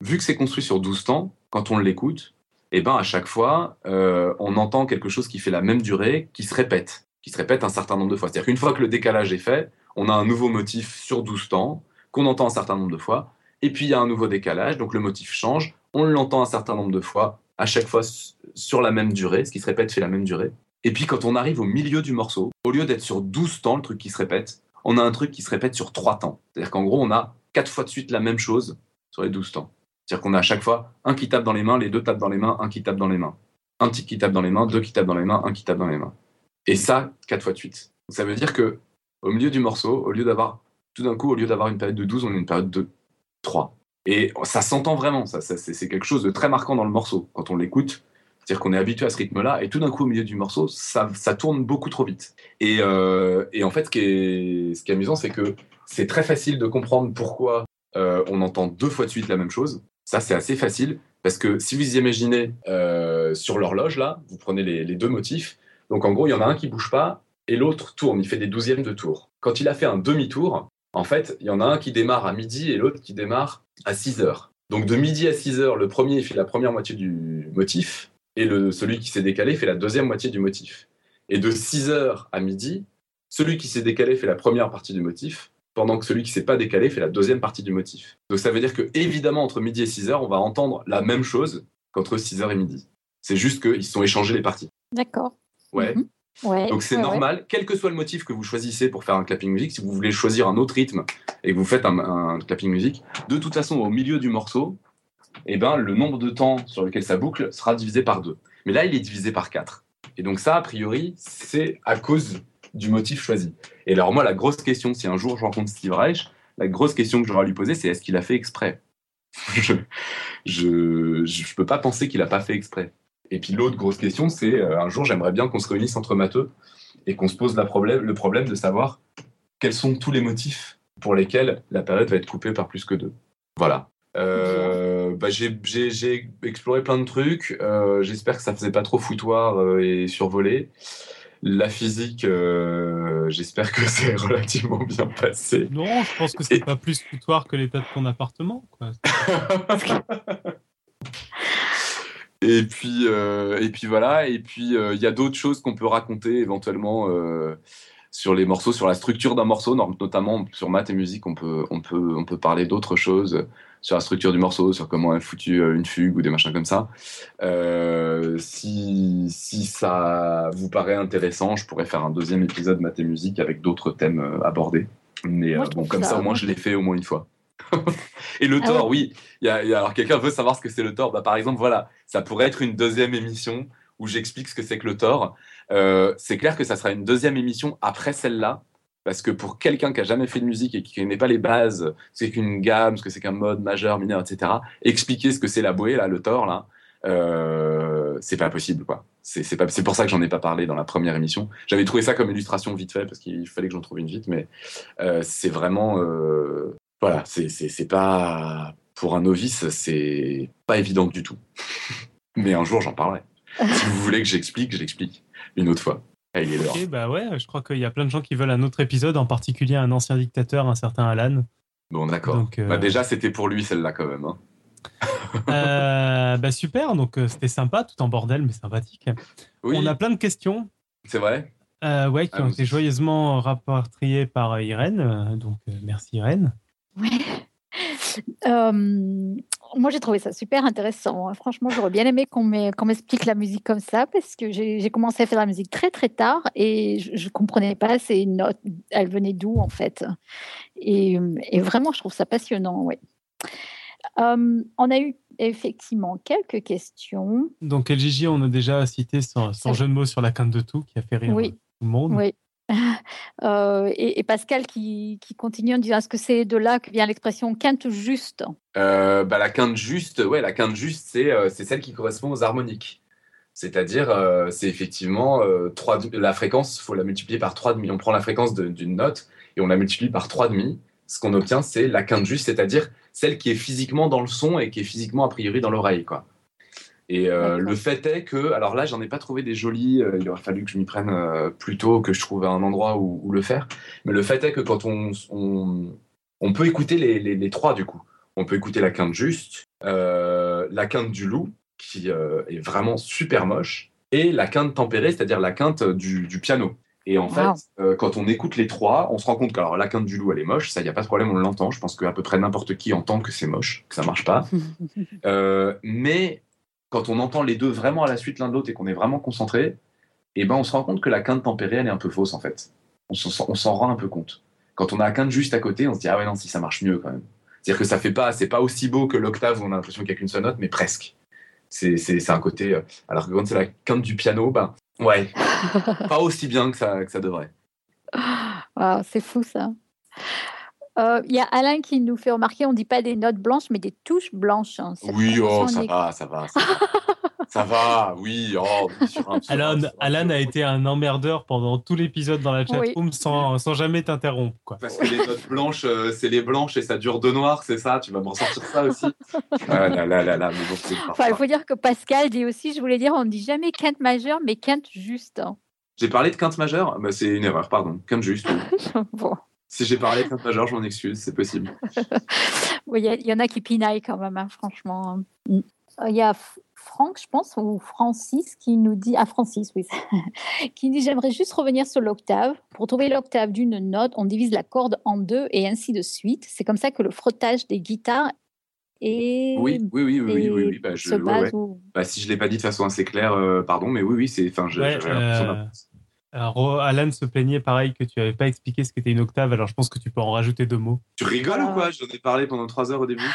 vu que c'est construit sur 12 temps, quand on l'écoute, et ben à chaque fois, euh, on entend quelque chose qui fait la même durée, qui se répète, qui se répète un certain nombre de fois. C'est-à-dire qu'une fois que le décalage est fait, on a un nouveau motif sur 12 temps qu'on entend un certain nombre de fois, et puis il y a un nouveau décalage, donc le motif change, on l'entend un certain nombre de fois, à chaque fois sur la même durée, ce qui se répète fait la même durée. Et puis quand on arrive au milieu du morceau, au lieu d'être sur 12 temps, le truc qui se répète, on a un truc qui se répète sur 3 temps. C'est-à-dire qu'en gros, on a 4 fois de suite la même chose sur les 12 temps. C'est-à-dire qu'on a à chaque fois un qui tape dans les mains, les deux tapent dans les mains, un qui tape dans les mains. Un petit qui tape dans les mains, deux qui tapent dans les mains, un qui tape dans les mains. Et ça, 4 fois de suite. Donc ça veut dire que au milieu du morceau, au lieu d'avoir tout d'un coup, au lieu d'avoir une période de 12, on a une période de 3. Et ça s'entend vraiment, ça, c'est quelque chose de très marquant dans le morceau quand on l'écoute. C'est-à-dire qu'on est habitué à ce rythme-là, et tout d'un coup, au milieu du morceau, ça, ça tourne beaucoup trop vite. Et, euh, en fait, ce qui est, ce qui est amusant, c'est que c'est très facile de comprendre pourquoi euh, on entend deux fois de suite la même chose. Ça, c'est assez facile. Parce que si vous imaginez euh, sur l'horloge, là, vous prenez les, les deux motifs. Donc en gros, il y en a un qui bouge pas et l'autre tourne, il fait des douzièmes de tour. Quand il a fait un demi-tour, en fait, il y en a un qui démarre à midi et l'autre qui démarre à 6 heures. Donc de midi à 6 heures, le premier fait la première moitié du motif et le, celui qui s'est décalé fait la deuxième moitié du motif. Et de 6 heures à midi, celui qui s'est décalé fait la première partie du motif, pendant que celui qui s'est pas décalé fait la deuxième partie du motif. Donc ça veut dire que évidemment entre midi et 6 heures, on va entendre la même chose qu'entre 6 heures et midi. C'est juste qu'ils se sont échangés les parties. D'accord. Ouais. Mhm. Ouais, Donc c'est ouais, normal, quel que soit le motif que vous choisissez pour faire un clapping music, si vous voulez choisir un autre rythme et que vous faites un, un clapping music, de toute façon au milieu du morceau, eh ben, le nombre de temps sur lequel ça boucle sera divisé par deux. Mais là, il est divisé par quatre. Et donc ça, a priori, c'est à cause du motif choisi. Et alors moi, la grosse question, si un jour je rencontre Steve Reich, la grosse question que j'aurais à lui poser, c'est est-ce qu'il a fait exprès? Je je, je peux pas penser qu'il a pas fait exprès. Et puis l'autre grosse question, c'est euh, un jour, j'aimerais bien qu'on se réunisse entre matheux et qu'on se pose la problème, le problème de savoir quels sont tous les motifs pour lesquels la période va être coupée par plus que deux. Voilà. Euh, bah, j'ai- exploré plein de trucs. Euh, J'espère que ça faisait pas trop foutoir euh, et survolé. La physique, euh, j'espère que c'est relativement bien passé. Non, je pense que c'est pas plus foutoir que l'état de ton appartement. Quoi. Et puis, euh, et puis voilà. Et puis, euh, il y a d'autres choses qu'on peut raconter éventuellement euh, sur les morceaux, sur la structure d'un morceau, notamment sur maths et musique. On peut, on peut, on peut parler d'autres choses sur la structure du morceau, sur comment est foutue euh, une fugue ou des machins comme ça. Euh, si, si ça vous paraît intéressant, je pourrais faire un deuxième épisode maths et musique avec d'autres thèmes abordés. Mais Moi, euh, bon, comme ça- ça, au moins, moi, je l'ai fait au moins une fois. Et le Ah tort, ouais. oui. Il y a, il y a- alors, quelqu'un veut savoir ce que c'est le tort. Bah, par exemple, voilà, ça pourrait être une deuxième émission où j'explique ce que c'est que le tort. Euh, c'est clair que ça sera une deuxième émission après celle-là. Parce que pour quelqu'un qui a jamais fait de musique et qui connaît pas les bases, ce que c'est qu'une gamme, ce que c'est qu'un mode majeur, mineur, etc., expliquer ce que c'est la bouée, là, le tort, là, euh, c'est pas possible, quoi. C'est c'est pas- c'est pour ça que j'en ai pas parlé dans la première émission. J'avais trouvé ça comme illustration vite fait parce qu'il fallait que j'en trouve une vite, mais euh, c'est vraiment, euh, voilà, c'est c'est- c'est pas pour un novice, c'est pas évident du tout. mais un jour, j'en parlerai. si vous voulez que j'explique, j'explique une autre fois. Ah, il est l'heure. Ok, bah ouais, je crois qu'il y a plein de gens qui veulent un autre épisode, en particulier un ancien dictateur, un certain Alan. Bon, d'accord. Euh, Bah, déjà, c'était pour lui celle-là quand même. hein. Euh, bah super, donc euh, c'était sympa, tout en bordel, mais sympathique. Oui, On a plein de questions c'est vrai. euh, ouais, qui ont Ah, été joyeusement rapatriées par Irène. donc merci Irène. Ouais. Euh, moi, j'ai trouvé ça super intéressant. hein. Franchement, j'aurais bien aimé qu'on m'e- qu'on m'explique la musique comme ça parce que j'ai commencé à faire la musique très très tard et je ne comprenais pas ces notes. Elles venaient d'où en fait? Et, et vraiment, je trouve ça passionnant. Ouais. Euh, on a eu effectivement quelques questions. Donc LGJ, on a déjà cité son, son jeu de mots sur la quinte de tout, qui a fait rire Oui. tout le monde. Oui. Euh, et, Pascal qui, continue en disant est-ce que c'est de là que vient l'expression quinte juste Euh, bah, la quinte juste, ouais, la quinte juste, c'est euh, celle qui correspond aux harmoniques. C'est-à-dire, euh, c'est effectivement euh, trois, la fréquence, faut la multiplier par 3,5. On prend la fréquence d'une note et on la multiplie par 3,5. Ce qu'on obtient, c'est la quinte juste, c'est-à-dire celle qui est physiquement dans le son et qui est physiquement a priori dans l'oreille. quoi. Et euh, le fait est que, alors là, j'en ai pas trouvé des jolis, euh, il aurait fallu que je m'y prenne euh, plus tôt, que je trouve un endroit où, où le faire. Mais le fait est que quand on, on, on peut écouter les, les, les trois, du coup. On peut écouter la quinte juste, la quinte du loup, qui est vraiment super moche, et la quinte tempérée, c'est-à-dire la quinte du, du piano. Et en Wow. fait, quand on écoute les trois, on se rend compte que alors, la quinte du loup, elle est moche, ça, il n'y a pas de problème, on l'entend. Je pense qu'à peu près n'importe qui entend que c'est moche, que ça marche pas. Mais quand on entend les deux vraiment à la suite l'un de l'autre et qu'on est vraiment concentré, eh ben, on se rend compte que la quinte tempérée, elle est un peu fausse en fait. On s'en rend un peu compte. Quand on a la quinte juste à côté, on se dit ah ouais non si ça marche mieux quand même. C'est-à-dire que ça fait pas, c'est pas aussi beau que l'octave où on a l'impression qu'il n'y a qu'une seule note, mais presque. C'est un côté. euh, alors que quand c'est la quinte du piano, ben ouais, pas aussi bien que ça, que ça devrait. Ah, c'est fou ça. Euh, Il y a Alain qui nous fait remarquer, on ne dit pas des notes blanches, mais des touches blanches. hein. Oui, oh, ça va, ça va. Ça va. Ça va, oui. Oh, oui, sur un- sur un- Alan, sur un- Alan a été un emmerdeur pendant tout l'épisode dans la Oui. chatroom sans, sans jamais t'interrompre. quoi. Parce que les notes blanches, euh, c'est les blanches et ça dure de noir, c'est ça? Tu vas me ressortir ça aussi? Ah là là là là, mais bon, c'est Enfin, il faut dire que Pascal dit aussi, je voulais dire, on ne dit jamais quinte majeure, mais quinte juste. hein. J'ai parlé de quinte majeure? Bah, C'est une erreur, pardon. Quinte juste. oui. bon, Si j'ai parlé de quinte majeure, je m'en excuse, c'est possible. Oui, il y, en a qui pinaillent quand même, hein, franchement. Euh, Il y a Franck, je pense, ou Francis, qui nous dit, ah Francis, oui, qui dit, j'aimerais juste revenir sur l'octave. Pour trouver l'octave d'une note, on divise la corde en deux et ainsi de suite. C'est comme ça que le frottage des guitares est... Oui, oui, oui, oui, oui, oui, oui, bah, je- ouais, base ouais. ou- Bah, si je l'ai pas dit de façon assez claire, euh, pardon, mais oui, oui, c'est. Enfin, Ouais, euh, Alors, oh, Alan se plaignait pareil que tu n'avais pas expliqué ce qu'était une octave, alors je pense que tu peux en rajouter deux mots. Tu rigoles Ah. ou quoi? J'en ai parlé pendant trois heures au début.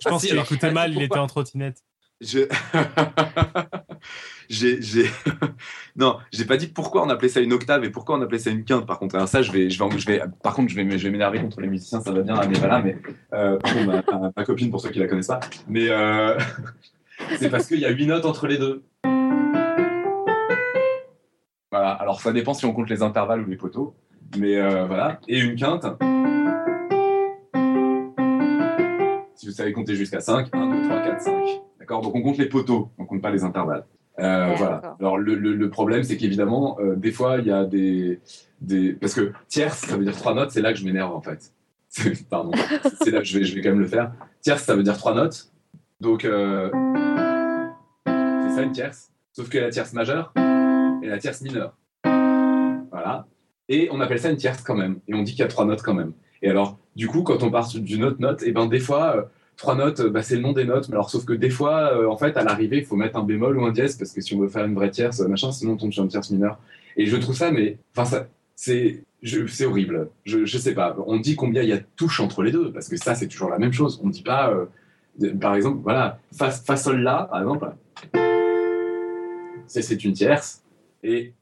Je Ah, pense si, qu'il écoutait ah, mal, il était en trottinette. Je... j'ai, j'ai... non, j'ai pas dit pourquoi on appelait ça une octave et pourquoi on appelait ça une quinte. Par contre, Alors ça, je vais, je vais, je vais, par contre, je vais, je vais m'énerver contre les musiciens, ça va bien, elle n'est pas là, mais euh, pardon, ma, ma- ma copine pour ceux qui la connaissent pas, mais euh, c'est parce qu'il y a huit notes entre les deux. Voilà. Alors ça dépend si on compte les intervalles ou les poteaux, mais euh, voilà. Et une quinte. Si vous savez compter jusqu'à 5, 1, 2, 3, 4, 5. D'accord? Donc on compte les poteaux, on compte pas les intervalles. Euh, voilà. Alors le, le- le problème, c'est qu'évidemment, euh, des fois, il y a des, des. Parce que tierce, ça veut dire trois notes, c'est là que je m'énerve en fait. Pardon. c'est là que je vais, je vais quand même le faire. Tierce, ça veut dire trois notes. Donc, euh, c'est ça une tierce? Sauf que la tierce majeure et la tierce mineure. Voilà. Et on appelle ça une tierce quand même. Et on dit qu'il y a trois notes quand même. Et alors, du coup, quand on part d'une autre note, et ben des fois, euh, trois notes, euh, bah, c'est le nom des notes. Mais alors, sauf que des fois, euh, en fait, à l'arrivée, il faut mettre un bémol ou un dièse parce que si on veut faire une vraie tierce, machin, sinon on tombe sur une tierce mineure. Et je trouve ça, mais enfin, c'est, c'est horrible. Je, je sais pas. On dit combien il y a de touches entre les deux parce que ça, c'est toujours la même chose. On dit pas, par exemple, voilà, fa, fa sol la, par exemple, c'est une tierce. Et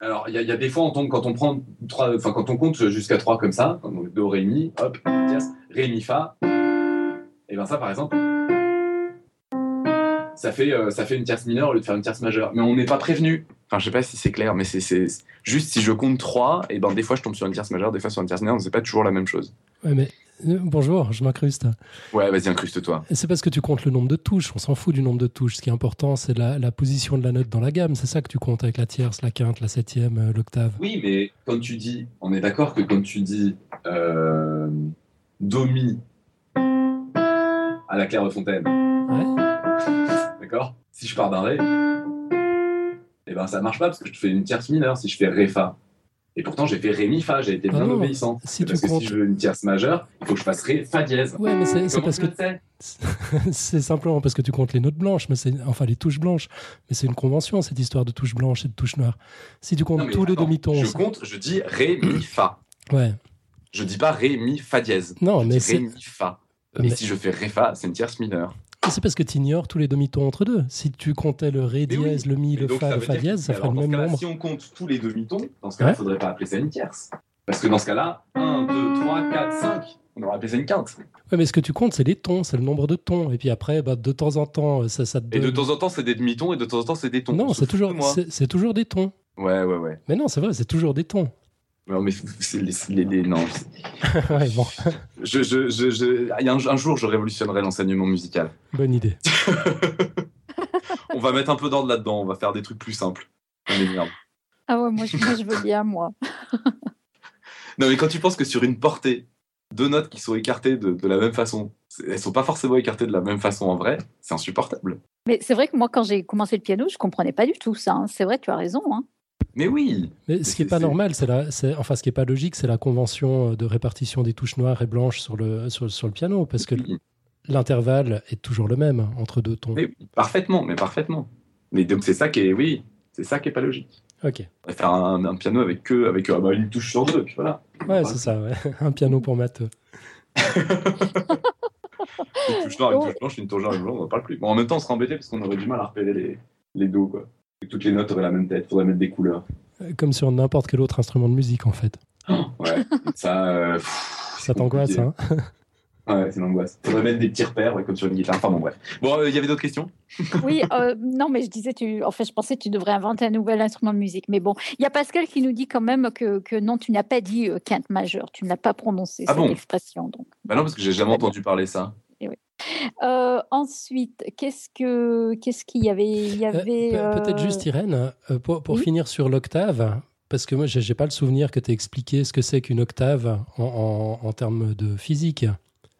alors, il y, a- des fois, quand on prend trois, enfin quand on compte jusqu'à 3 comme ça, donc do, ré, mi, hop, tierce, ré, mi, fa. Et ben ça, par exemple, ça fait, euh, ça fait une tierce mineure au lieu de faire une tierce majeure. Mais on n'est pas prévenu. Enfin, je sais pas si c'est clair, mais c'est, juste si je compte 3, et ben des fois je tombe sur une tierce majeure, des fois sur une tierce mineure, c'est pas toujours la même chose. Ouais, mais bonjour, je m'incruste. Ouais, vas-y, incruste-toi. Et C'est parce que tu comptes le nombre de touches. On s'en fout du nombre de touches. Ce qui est important, c'est la, la position de la note dans la gamme. C'est ça que tu comptes avec la tierce, la quinte, la septième, euh, l'octave. Oui, mais quand tu dis, on est d'accord que quand tu dis euh, do mi à la claire de fontaine, Ouais. d'accord? Si je pars d'un ré, eh ben ça marche pas parce que je fais une tierce mineure si je fais ré fa. Et pourtant j'ai fait ré mi fa, j'ai été bien Ah non, obéissant. si parce que comptes- si je veux une tierce majeure, il faut que je fasse ré fa dièse. Ouais, mais c'est parce que c'est simplement parce que tu comptes les notes blanches, mais c'est enfin les touches blanches. Mais c'est une convention cette histoire de touches blanches et de touches noires. Si tu comptes Non, tous les demi-tons, Je compte, je dis ré mi fa. ouais. Je dis pas ré mi fa dièse. Non, je mais c'est- ré mi fa. Mais- si je fais ré fa, c'est une tierce mineure. C'est parce que tu ignores tous les demi-tons entre deux. Si tu comptais le ré oui. dièse, le mi, le fa, le fa dièse, ça ferait le même nombre. Si on compte tous les demi-tons, dans ce cas-là, il Ouais. faudrait pas appeler ça une tierce. Parce que dans ce cas-là, 1, 2, 3, 4, 5, on aurait appelé ça une quinte. Ouais, mais ce que tu comptes, c'est les tons, c'est le nombre de tons. Et puis après, bah, de temps en temps, ça, ça te Et de donne- temps en temps, c'est des demi-tons et de temps en temps, c'est des tons. Non, c'est toujours, c'est toujours des tons. Ouais, ouais, ouais. Mais non, c'est vrai, c'est toujours des tons. Non, mais c'est les, les- les- non. ouais, bon, Je, je, je, je- il y a un, un jour, je révolutionnerai l'enseignement musical. bonne idée. On va mettre un peu d'ordre là-dedans. On va faire des trucs plus simples. Ah ouais, moi je, moi, je veux bien, moi. Non, mais quand tu penses que sur une portée, deux notes qui sont écartées de, de la même façon, elles sont pas forcément écartées de la même façon en vrai, c'est insupportable. Mais c'est vrai que moi, quand j'ai commencé le piano, je comprenais pas du tout ça. hein. C'est vrai, tu as raison. hein. Mais oui Mais ce qui est c'est- pas normal, c'est la, c'est, enfin, ce qui est pas logique, c'est la convention euh, de répartition des touches noires et blanches sur le, sur, sur le piano, parce que Oui. l'intervalle est toujours le même entre deux tons. Mais parfaitement, mais parfaitement. Mais donc c'est ça qui est, oui, c'est ça qui est pas logique. Ok. On va faire un, un piano avec que, avec euh, bah, une touche sur deux, puis voilà. Ouais, c'est ça, ouais. Un piano pour matheux. Une touche noire, une touche blanche, une touche noire, une blanche, on n'en parle plus. Bon, en même temps, on serait embêté parce qu'on aurait du mal à repérer les, les dos, quoi. Toutes les notes auraient la même tête, faudrait mettre des couleurs. Euh, Comme sur n'importe quel autre instrument de musique, en fait. Ouais, ça. euh, pff, Ça t'angoisse, hein Ouais, c'est l'angoisse. Faudrait mettre des petits repères, ouais, comme sur une guitare. Enfin bon, bref. Bon, euh, il y avait d'autres questions? Oui, euh, non, mais je disais, tu, en fait, je pensais que tu devrais inventer un nouvel instrument de musique. Mais bon, il y a Pascal qui nous dit quand même que, que non, tu n'as pas dit euh, quinte majeur. Tu ne l'as pas prononcé, Ah cette bon? expression. Donc. Bah non, parce que j'ai jamais entendu parler ça. Euh, ensuite, qu'est-ce que qu'est-ce qu'il y avait? Il y Euh, avait. pe- Peut-être euh, juste Irène, euh, pour, pour oui. finir sur l'octave, parce que moi, j'ai j'ai pas le souvenir que tu aies expliqué ce que c'est qu'une octave en, en- en termes de physique.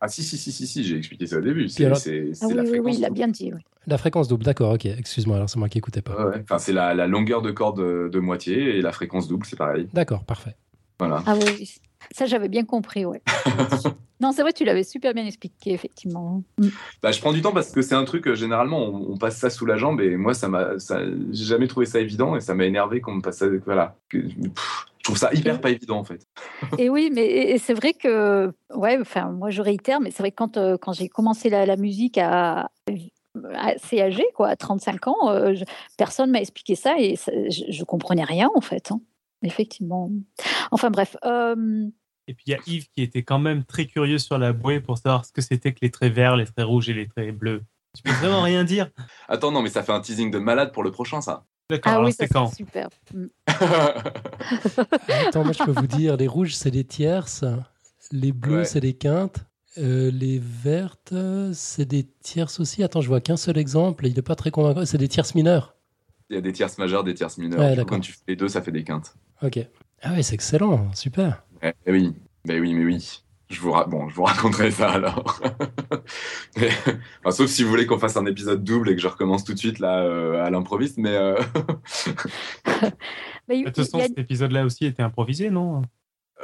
Ah si, si, si, si, si j'ai expliqué ça au début. C'est alors- Ah oui, la oui, oui, fréquence. il l'a bien dit. oui. La fréquence double, d'accord, ok. Excuse-moi, alors c'est moi qui écoutais pas. Ouais, ouais. Enfin, c'est la, la longueur de corde de, de moitié et la fréquence double, c'est pareil. D'accord, parfait. Voilà. Ah oui, oui. Ça j'avais bien compris, ouais. non, c'est vrai, tu l'avais super bien expliqué, effectivement. Mm. Bah, je prends du temps parce que c'est un truc, euh, généralement, on, on passe ça sous la jambe et moi, ça m'a, j'ai jamais trouvé ça évident et ça m'a énervé qu'on me passe ça. Voilà. Pff, je trouve ça hyper pas évident en fait. Et oui, mais c'est vrai que, ouais, enfin, moi je réitère, mais c'est vrai que quand, euh, quand j'ai commencé la, la musique à assez âgé, quoi, à 35 ans, euh, je- personne m'a expliqué ça et ça- je, je comprenais rien en fait. hein. Effectivement. Enfin bref. euh, Et puis il y a Yves qui était quand même très curieux sur la bouée pour savoir ce que c'était que les traits verts, les traits rouges et les traits bleus. Tu peux vraiment rien dire Attends, non, mais ça fait un teasing de malade pour le prochain, ça. D'accord, Ah alors oui, ça c'est quand super. Mm. Attends, moi je peux vous dire, les rouges c'est des tierces, les bleus Ouais. c'est des quintes, euh, les vertes c'est des tierces aussi. Attends, je vois qu'un seul exemple, il n'est pas très convaincant, c'est des tierces mineures. Il y a des tierces majeures, des tierces mineures. Ouais, quand tu fais les deux, ça fait des quintes. Ok. Ah ouais, c'est excellent, super. Eh, eh oui, mais oui, mais oui. Je vous, ra- bon, je vous raconterai ça alors. Mais- enfin, sauf si vous voulez qu'on fasse un épisode double et que je recommence tout de suite là euh, à l'improviste, mais euh, Mais De toute façon, a- cet épisode-là aussi était improvisé, non?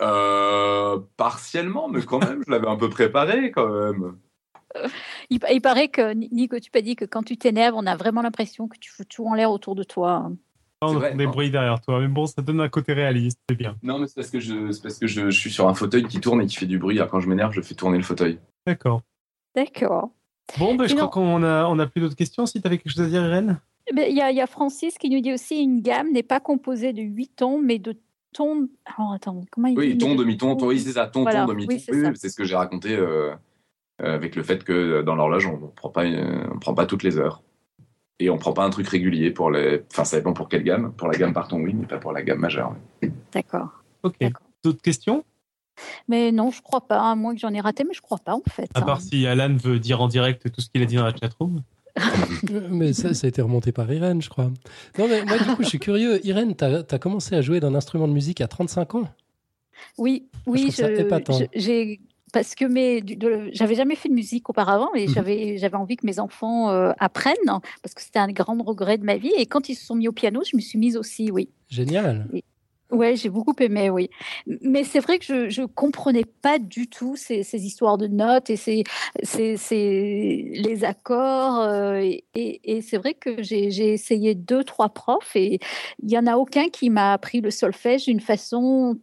Euh, partiellement, mais quand même, je l'avais un peu préparé quand même. il, il paraît que, Nico, tu m'as dit que quand tu t'énerves, on a vraiment l'impression que tu fous tout en l'air autour de toi. On entend des bruits derrière toi, mais bon, ça donne un côté réaliste, c'est bien. Non, mais c'est parce que je, c'est parce que je, je suis sur un fauteuil qui tourne et qui fait du bruit. Alors quand je m'énerve, je fais tourner le fauteuil. D'accord. D'accord. Bon, ben, je crois qu'on a, on a plus d'autres questions. Si tu avais quelque chose à dire, Irène? Ben, Il y, a- il y a Francis qui nous dit aussi une gamme n'est pas composée de huit tons, mais de tons. Alors attends, comment il Oui, tons- oui, c'est ça, ton, Voilà, ton, demi-ton. oui, c'est Oui, ça. oui, c'est ce que j'ai raconté euh, euh, avec le fait que dans l'horloge, on ne prend, pas, euh, on prend pas toutes les heures. Et on prend pas un truc régulier pour les. Enfin, ça dépend pour quelle gamme. Pour la gamme par ton, oui, mais pas pour la gamme majeure. D'accord. Ok. D'accord. D'autres questions? Mais non, je crois pas, à moins que j'en ai raté, mais je crois pas en fait. À hein. part si Alan veut dire en direct tout ce qu'il a dit dans la chatroom. Mais ça, ça a été remonté par Irène, je crois. Non, mais moi, du coup, je suis curieux. Irène, tu as, commencé à jouer d'un instrument de musique à 35 ans? Oui, oui, j'ai parce que mes, j'avais jamais fait de musique auparavant et Mhm. j'avais j'avais envie que mes enfants euh, apprennent parce que c'était un grand regret de ma vie et quand ils se sont mis au piano, je me suis mise aussi, oui. Génial. Ouais, j'ai beaucoup aimé, oui. Mais c'est vrai que je je comprenais pas du tout ces, ces histoires de notes et ces, ces, ces- les accords. euh, et et, et c'est vrai que j'ai j'ai essayé deux, trois profs et il y en a aucun qui m'a appris le solfège d'une façon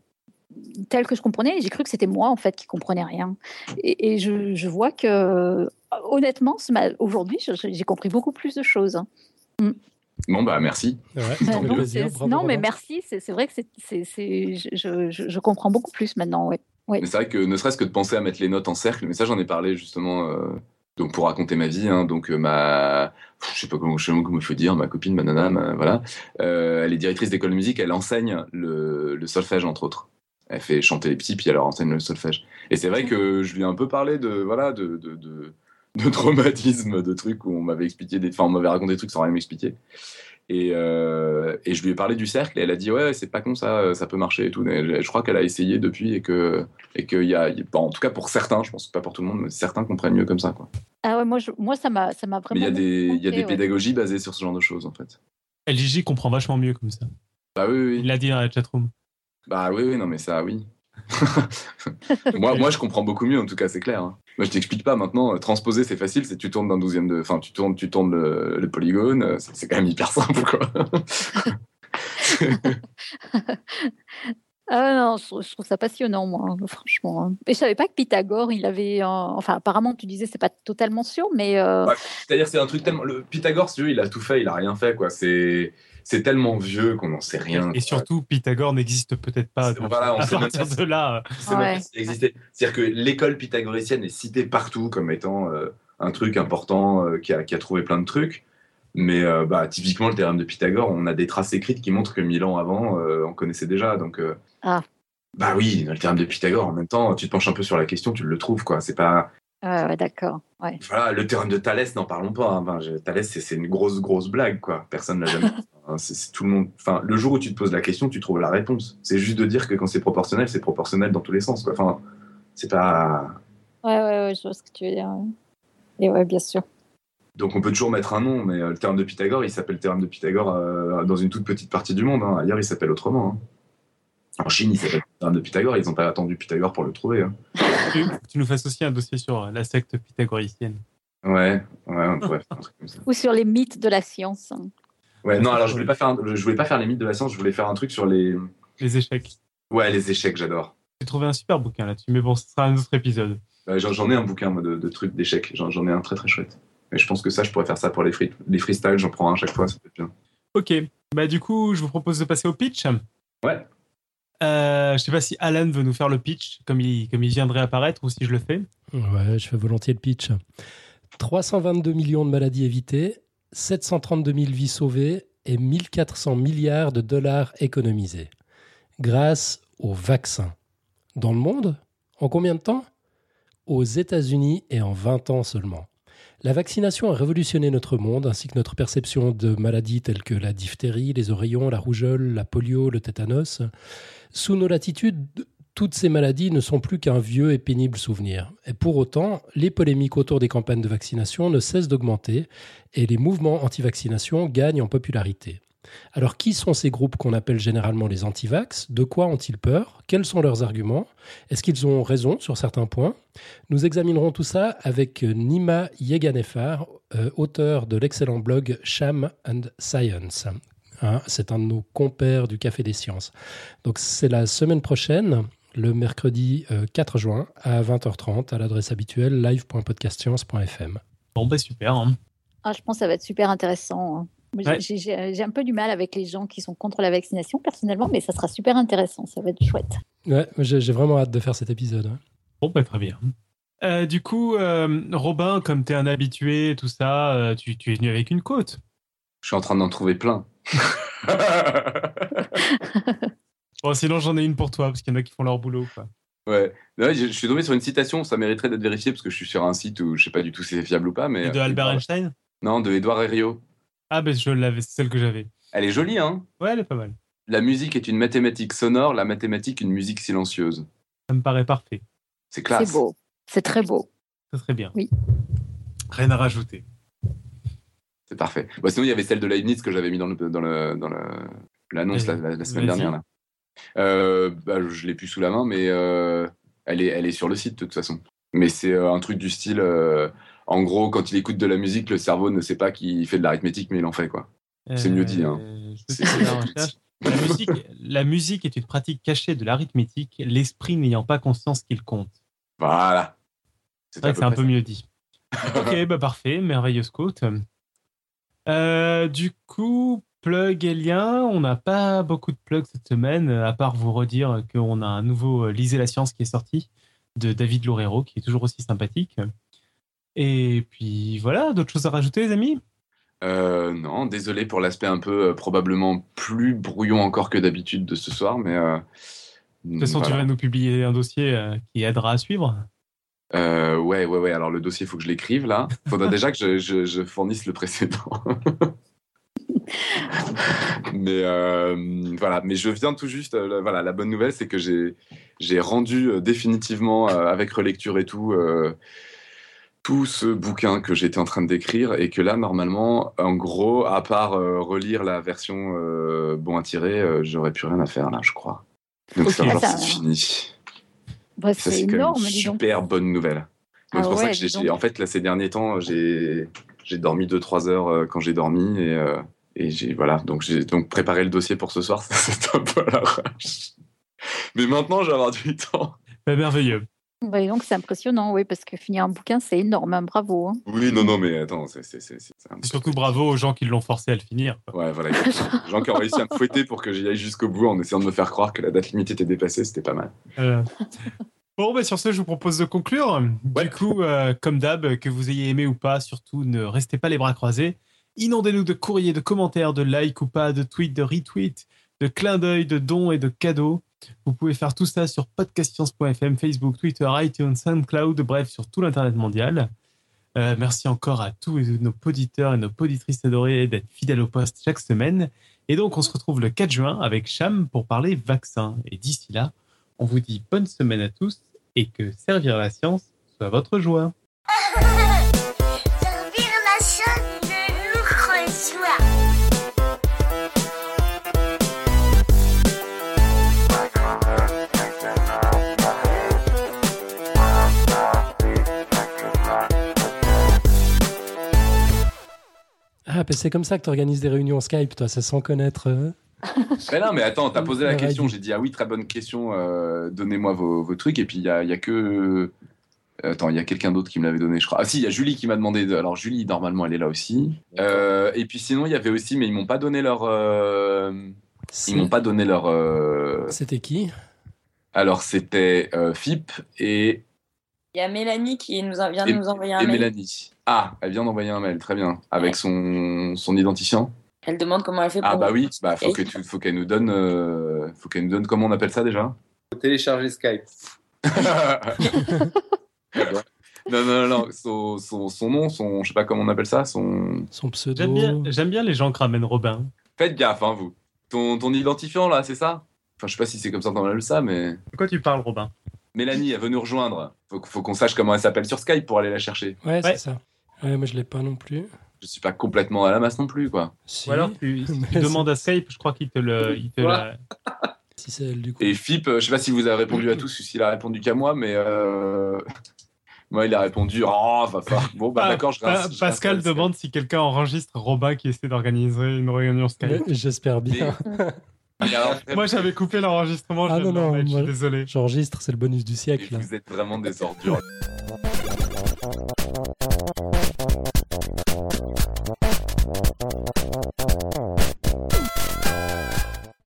telle que je comprenais. Et J'ai cru que c'était moi en fait qui comprenais rien. Et, et je, je vois que honnêtement, aujourd'hui, j'ai compris beaucoup plus de choses. Bon, bah merci. Ouais, tant non, plaisir. c'est- Bravo, non, mais merci. C'est vrai que c'est, je, je- je- je comprends beaucoup plus maintenant. Ouais. Oui. Mais c'est vrai que ne serait-ce que de penser à mettre les notes en cercle, mais ça j'en ai parlé justement euh, donc pour raconter ma vie. hein, donc euh, ma, je sais pas comment, je sais pas comment il faut dire, ma copine, ma nana, ma- voilà, euh, elle est directrice d'école de musique, elle enseigne le, le solfège entre autres. Elle fait chanter les petits, puis elle leur enseigne le solfège. Et c'est vrai que je lui ai un peu parlé de voilà de, de, de, de traumatisme, de trucs où on m'avait expliqué des, enfin on m'avait raconté des trucs sans rien m'expliquer. Et, euh, et je lui ai parlé du cercle et elle a dit ouais c'est pas con ça ça peut marcher et tout Mais je crois qu'elle a essayé depuis et que et qu'il y a bon, en tout cas pour certains je pense pas pour tout le monde mais certains comprennent mieux comme ça quoi Ah ouais, moi, je- moi ça m'a, ça m'a vraiment. il y a des il y a des ouais. pédagogies basées sur ce genre de choses en fait LGJ comprend vachement mieux comme ça. bah oui oui Il l'a dit dans la chatroom. Bah oui oui non mais ça oui moi moi je comprends beaucoup mieux en tout cas c'est clair hein. moi je t'explique pas maintenant euh, transposer c'est facile c'est tu tournes d'un douzième de enfin tu tournes tu tournes le, le polygone euh, c'est quand même hyper simple quoi Ah non, je, trouve- je trouve ça passionnant, moi, hein, franchement. hein. Et je savais pas que Pythagore, il avait. Enfin, apparemment, tu disais, c'est pas totalement sûr, mais. euh, Ouais. C'est-à-dire, c'est un truc tellement. Le Pythagore, si tu veux, il a tout fait, il a rien fait, quoi. C'est. C'est tellement vieux qu'on n'en sait rien. Et surtout, Pythagore n'existe peut-être pas. C'est- voilà, on à sait même partir pas de là. euh, Ouais. pas si ça existait. C'est-à-dire que l'école pythagoricienne est citée partout comme étant euh, un truc important euh, qui, a, qui a trouvé plein de trucs. Mais euh, bah, typiquement, le théorème de Pythagore, on a des traces écrites qui montrent que mille ans avant, euh, on connaissait déjà. Donc, euh, Ah. bah oui, le théorème de Pythagore, en même temps, tu te penches un peu sur la question, tu le trouves. quoi. C'est pas. Ouais, ouais, d'accord. Ouais. Voilà, le théorème de Thalès, n'en parlons pas. hein. Ben, je- Thalès, c'est c'est une grosse, grosse blague. quoi. Personne l'a jamais. Hein, c'est- c'est tout le monde. Enfin, le jour où tu te poses la question, tu trouves la réponse. C'est juste de dire que quand c'est proportionnel, c'est proportionnel dans tous les sens. Quoi. Enfin, c'est pas. Ouais, ouais, ouais, je vois ce que tu veux dire. Et ouais, bien sûr. Donc on peut toujours mettre un nom, mais euh, le théorème de Pythagore, il s'appelle théorème de Pythagore euh, dans une toute petite partie du monde. hein. Ailleurs, il s'appelle autrement. hein. En Chine, il s'appelle théorème de Pythagore. Ils n'ont pas attendu Pythagore pour le trouver. hein. Tu, tu nous fasses aussi un dossier sur la secte pythagoricienne. Ouais, ouais, on pourrait faire un truc comme ça. Ou sur les mythes de la science. Ouais, non, alors je voulais pas faire, un- je voulais pas faire les mythes de la science. Je voulais faire un truc sur les, Les échecs. ouais, les échecs. J'adore. J'ai trouvé un super bouquin là-dessus, mais bon, ce sera un autre épisode. Ouais, J'en ai un bouquin moi, de, de trucs d'échecs. J'en ai un très très chouette. Et je pense que ça, je pourrais faire ça pour les, free, les freestyles. J'en prends un à chaque fois. Ça peut être bien. Ok, bah du coup, je vous propose de passer au pitch. Ouais. Euh, je sais pas si Alan veut nous faire le pitch, comme il, comme il viendrait apparaître, ou si je le fais. Ouais, je fais volontiers le pitch. 322 millions de maladies évitées, 732 000 vies sauvées et 1400 milliards de dollars économisés. Grâce au vaccin. Dans le monde En combien de temps? Aux États-Unis et en 20 ans seulement. La vaccination a révolutionné notre monde ainsi que notre perception de maladies telles que la diphtérie, les oreillons, la rougeole, la polio, le tétanos. Sous nos latitudes, toutes ces maladies ne sont plus qu'un vieux et pénible souvenir. Et pour autant, les polémiques autour des campagnes de vaccination ne cessent d'augmenter et les mouvements anti-vaccination gagnent en popularité. Alors qui sont ces groupes qu'on appelle généralement les anti-vax? De quoi ont-ils peur? Quels sont leurs arguments? Est-ce qu'ils ont raison sur certains points? Nous examinerons tout ça avec Nima Yeganefar, euh, auteur de l'excellent blog Sham and Science. Hein, c'est un de nos compères du Café des Sciences. Donc c'est la semaine prochaine, le mercredi euh, 4 juin à 20h30 à l'adresse habituelle live.podcastscience.fm. Bon, bah super. hein. Ah, je pense que ça va être super intéressant. hein. J'ai- Ouais. Un peu du mal avec les gens qui sont contre la vaccination personnellement, mais ça sera super intéressant. Ça va être chouette. Ouais, j'ai vraiment hâte de faire cet épisode. hein. Bon, bah très bien. Euh, du coup, euh, Robin, comme tu es un habitué, tout ça, euh, tu, tu es venu avec une côte. Je suis en train d'en trouver plein. Bon, sinon, j'en ai une pour toi, parce qu'il y en a qui font leur boulot. Quoi. Ouais. Ouais, je, je suis tombé sur une citation, ça mériterait d'être vérifié parce que je suis sur un site où je sais pas du tout si c'est fiable ou pas. Mais Et de Albert Einstein? Non, de Edouard Herriot. Ah, ben je l'avais, c'est celle que j'avais. Elle est jolie, hein? Ouais, elle est pas mal. La musique est une mathématique sonore, la mathématique une musique silencieuse. Ça me paraît parfait. C'est classe. C'est beau. C'est très beau. Ça serait bien. Oui. Rien à rajouter. C'est parfait. Sinon, il y avait celle de Leibniz que j'avais mis dans le dans le dans le l'annonce la, la- semaine dernière là. Euh, bah, je l'ai plus sous la main, mais euh, elle est elle est sur le site de toute façon. Mais c'est euh, un truc du style. euh, en gros, quand il écoute de la musique, le cerveau ne sait pas qu'il fait de l'arithmétique, mais il en fait quoi. C'est mieux dit, hein. C'est- la musique, la musique est une pratique cachée de l'arithmétique, l'esprit n'ayant pas conscience qu'il compte. Voilà. C'est vrai que c'est un peu mieux dit. ok, bah parfait, merveilleuse côte. Euh, du coup, plug et lien, on n'a pas beaucoup de plugs cette semaine, à part vous redire qu'on a un nouveau euh, Lisez la science qui est sorti de David Lorero, qui est toujours aussi sympathique. Et puis voilà, d'autres choses à rajouter, les amis? Euh, non, désolé pour l'aspect un peu euh, probablement plus brouillon encore que d'habitude de ce soir, mais. euh, De toute façon, tu vas nous publier un dossier qui aidera à suivre. Ouais, ouais, ouais. Alors le dossier, il faut que je l'écrive là. Il faudra déjà que je, je- je fournisse le précédent. Mais euh, voilà. Mais je viens tout juste. euh, voilà, la bonne nouvelle, c'est que j'ai j'ai rendu euh, définitivement avec relecture et tout. tout ce bouquin que j'étais en train d'écrire et que là normalement en gros à part relire la version bon à tirer j'aurais plus rien à faire là je crois donc Ok. ça genre, Ah, ça- c'est fini Bah, c'est énorme, une super bonne nouvelle. Ah c'est pour ça que j'ai, en fait, là, ces derniers temps, j'ai, j'ai dormi 2-3 heures quand j'ai dormi et, euh, et j'ai, voilà, donc j'ai donc préparé le dossier pour ce soir, c'est un peu à l'arrache. Mais maintenant, je vais avoir du temps. Bah, merveilleux. Bah, donc c'est impressionnant, oui, parce que finir un bouquin, c'est énorme, hein, bravo. hein. Oui, non, non, mais attends, c'est c'est- c'est- c'est un Et peu- surtout bravo aux gens qui l'ont forcé à le finir. quoi. Ouais, voilà. des gens qui ont réussi à me fouetter pour que j'y aille jusqu'au bout en essayant de me faire croire que la date limite était dépassée, c'était pas mal. Euh, Bon, bah, sur ce, je vous propose de conclure. Ouais. Du coup, euh, comme d'hab, que vous ayez aimé ou pas, surtout ne restez pas les bras croisés. Inondez-nous de courriers, de commentaires, de likes ou pas, de tweets, de retweets, de clins d'œil, de dons et de cadeaux. Vous pouvez faire tout ça sur podcastscience.fm, Facebook, Twitter, iTunes, SoundCloud, bref, sur tout l'Internet mondial. Euh, merci encore à tous nos auditeurs et nos poditrices adorées d'être fidèles au poste chaque semaine. Et donc, on se retrouve le 4 juin avec Cham pour parler vaccin. Et d'ici là, on vous dit bonne semaine à tous et que servir la science soit votre joie. Ah, c'est comme ça que tu organises des réunions Skype, toi, c'est sans connaître. euh. Mais non, mais attends, t'as posé la question, j'ai dit ah oui, très bonne question, euh, donnez-moi vos, vos trucs, et puis il y a, y a que. Attends, il y a quelqu'un d'autre qui me l'avait donné, je crois. Ah si, il y a Julie qui m'a demandé. De... Alors Julie, normalement, elle est là aussi. Euh, et puis sinon, il y avait aussi, mais ils m'ont pas donné leur. euh, Ils m'ont pas donné leur. euh, C'était qui? Alors c'était euh, FIP et, Il y a Mélanie qui nous vient de nous envoyer un et mail. Mélanie. Ah, elle vient d'envoyer un mail, très bien. Avec son, son identifiant. Elle demande comment elle fait pour. Ah bah oui, bah faut qu'elle nous donne, euh, faut qu'elle nous donne comment on appelle ça déjà? Télécharger Skype. non, non, non, son, son, son nom, son, je sais pas comment on appelle ça, son. Son pseudo J'aime bien, les gens que ramène Robin. Faites gaffe, hein, vous. Ton, ton identifiant là, c'est ça? Enfin, je sais pas si c'est comme ça qu'on appelle ça, mais. De quoi tu parles, Robin? Mélanie, elle veut nous rejoindre. Faut, faut qu'on sache comment elle s'appelle sur Skype pour aller la chercher. Ouais, Ouais. c'est ça. Ouais, moi je l'ai pas non plus. Je suis pas complètement à la masse non plus, quoi. Si, Ou alors, tu, si tu Mais demandes à Skype, je crois qu'il te le. Il te Quoi la- si c'est elle du coup. Et FIP, euh, je sais pas si vous avez répondu à tous ou s'il a répondu qu'à moi, mais. Euh... Moi, il a répondu Oh, va falloir. Bon, bah Ah, d'accord, je Pa- reste. je Pascal demande si quelqu'un enregistre Robin qui essaie d'organiser une réunion Skype. J'espère bien. Moi, j'avais coupé l'enregistrement. je Ah de non, non, remettre, je suis désolé. J'enregistre, c'est le bonus du siècle. vous êtes vraiment des ordures.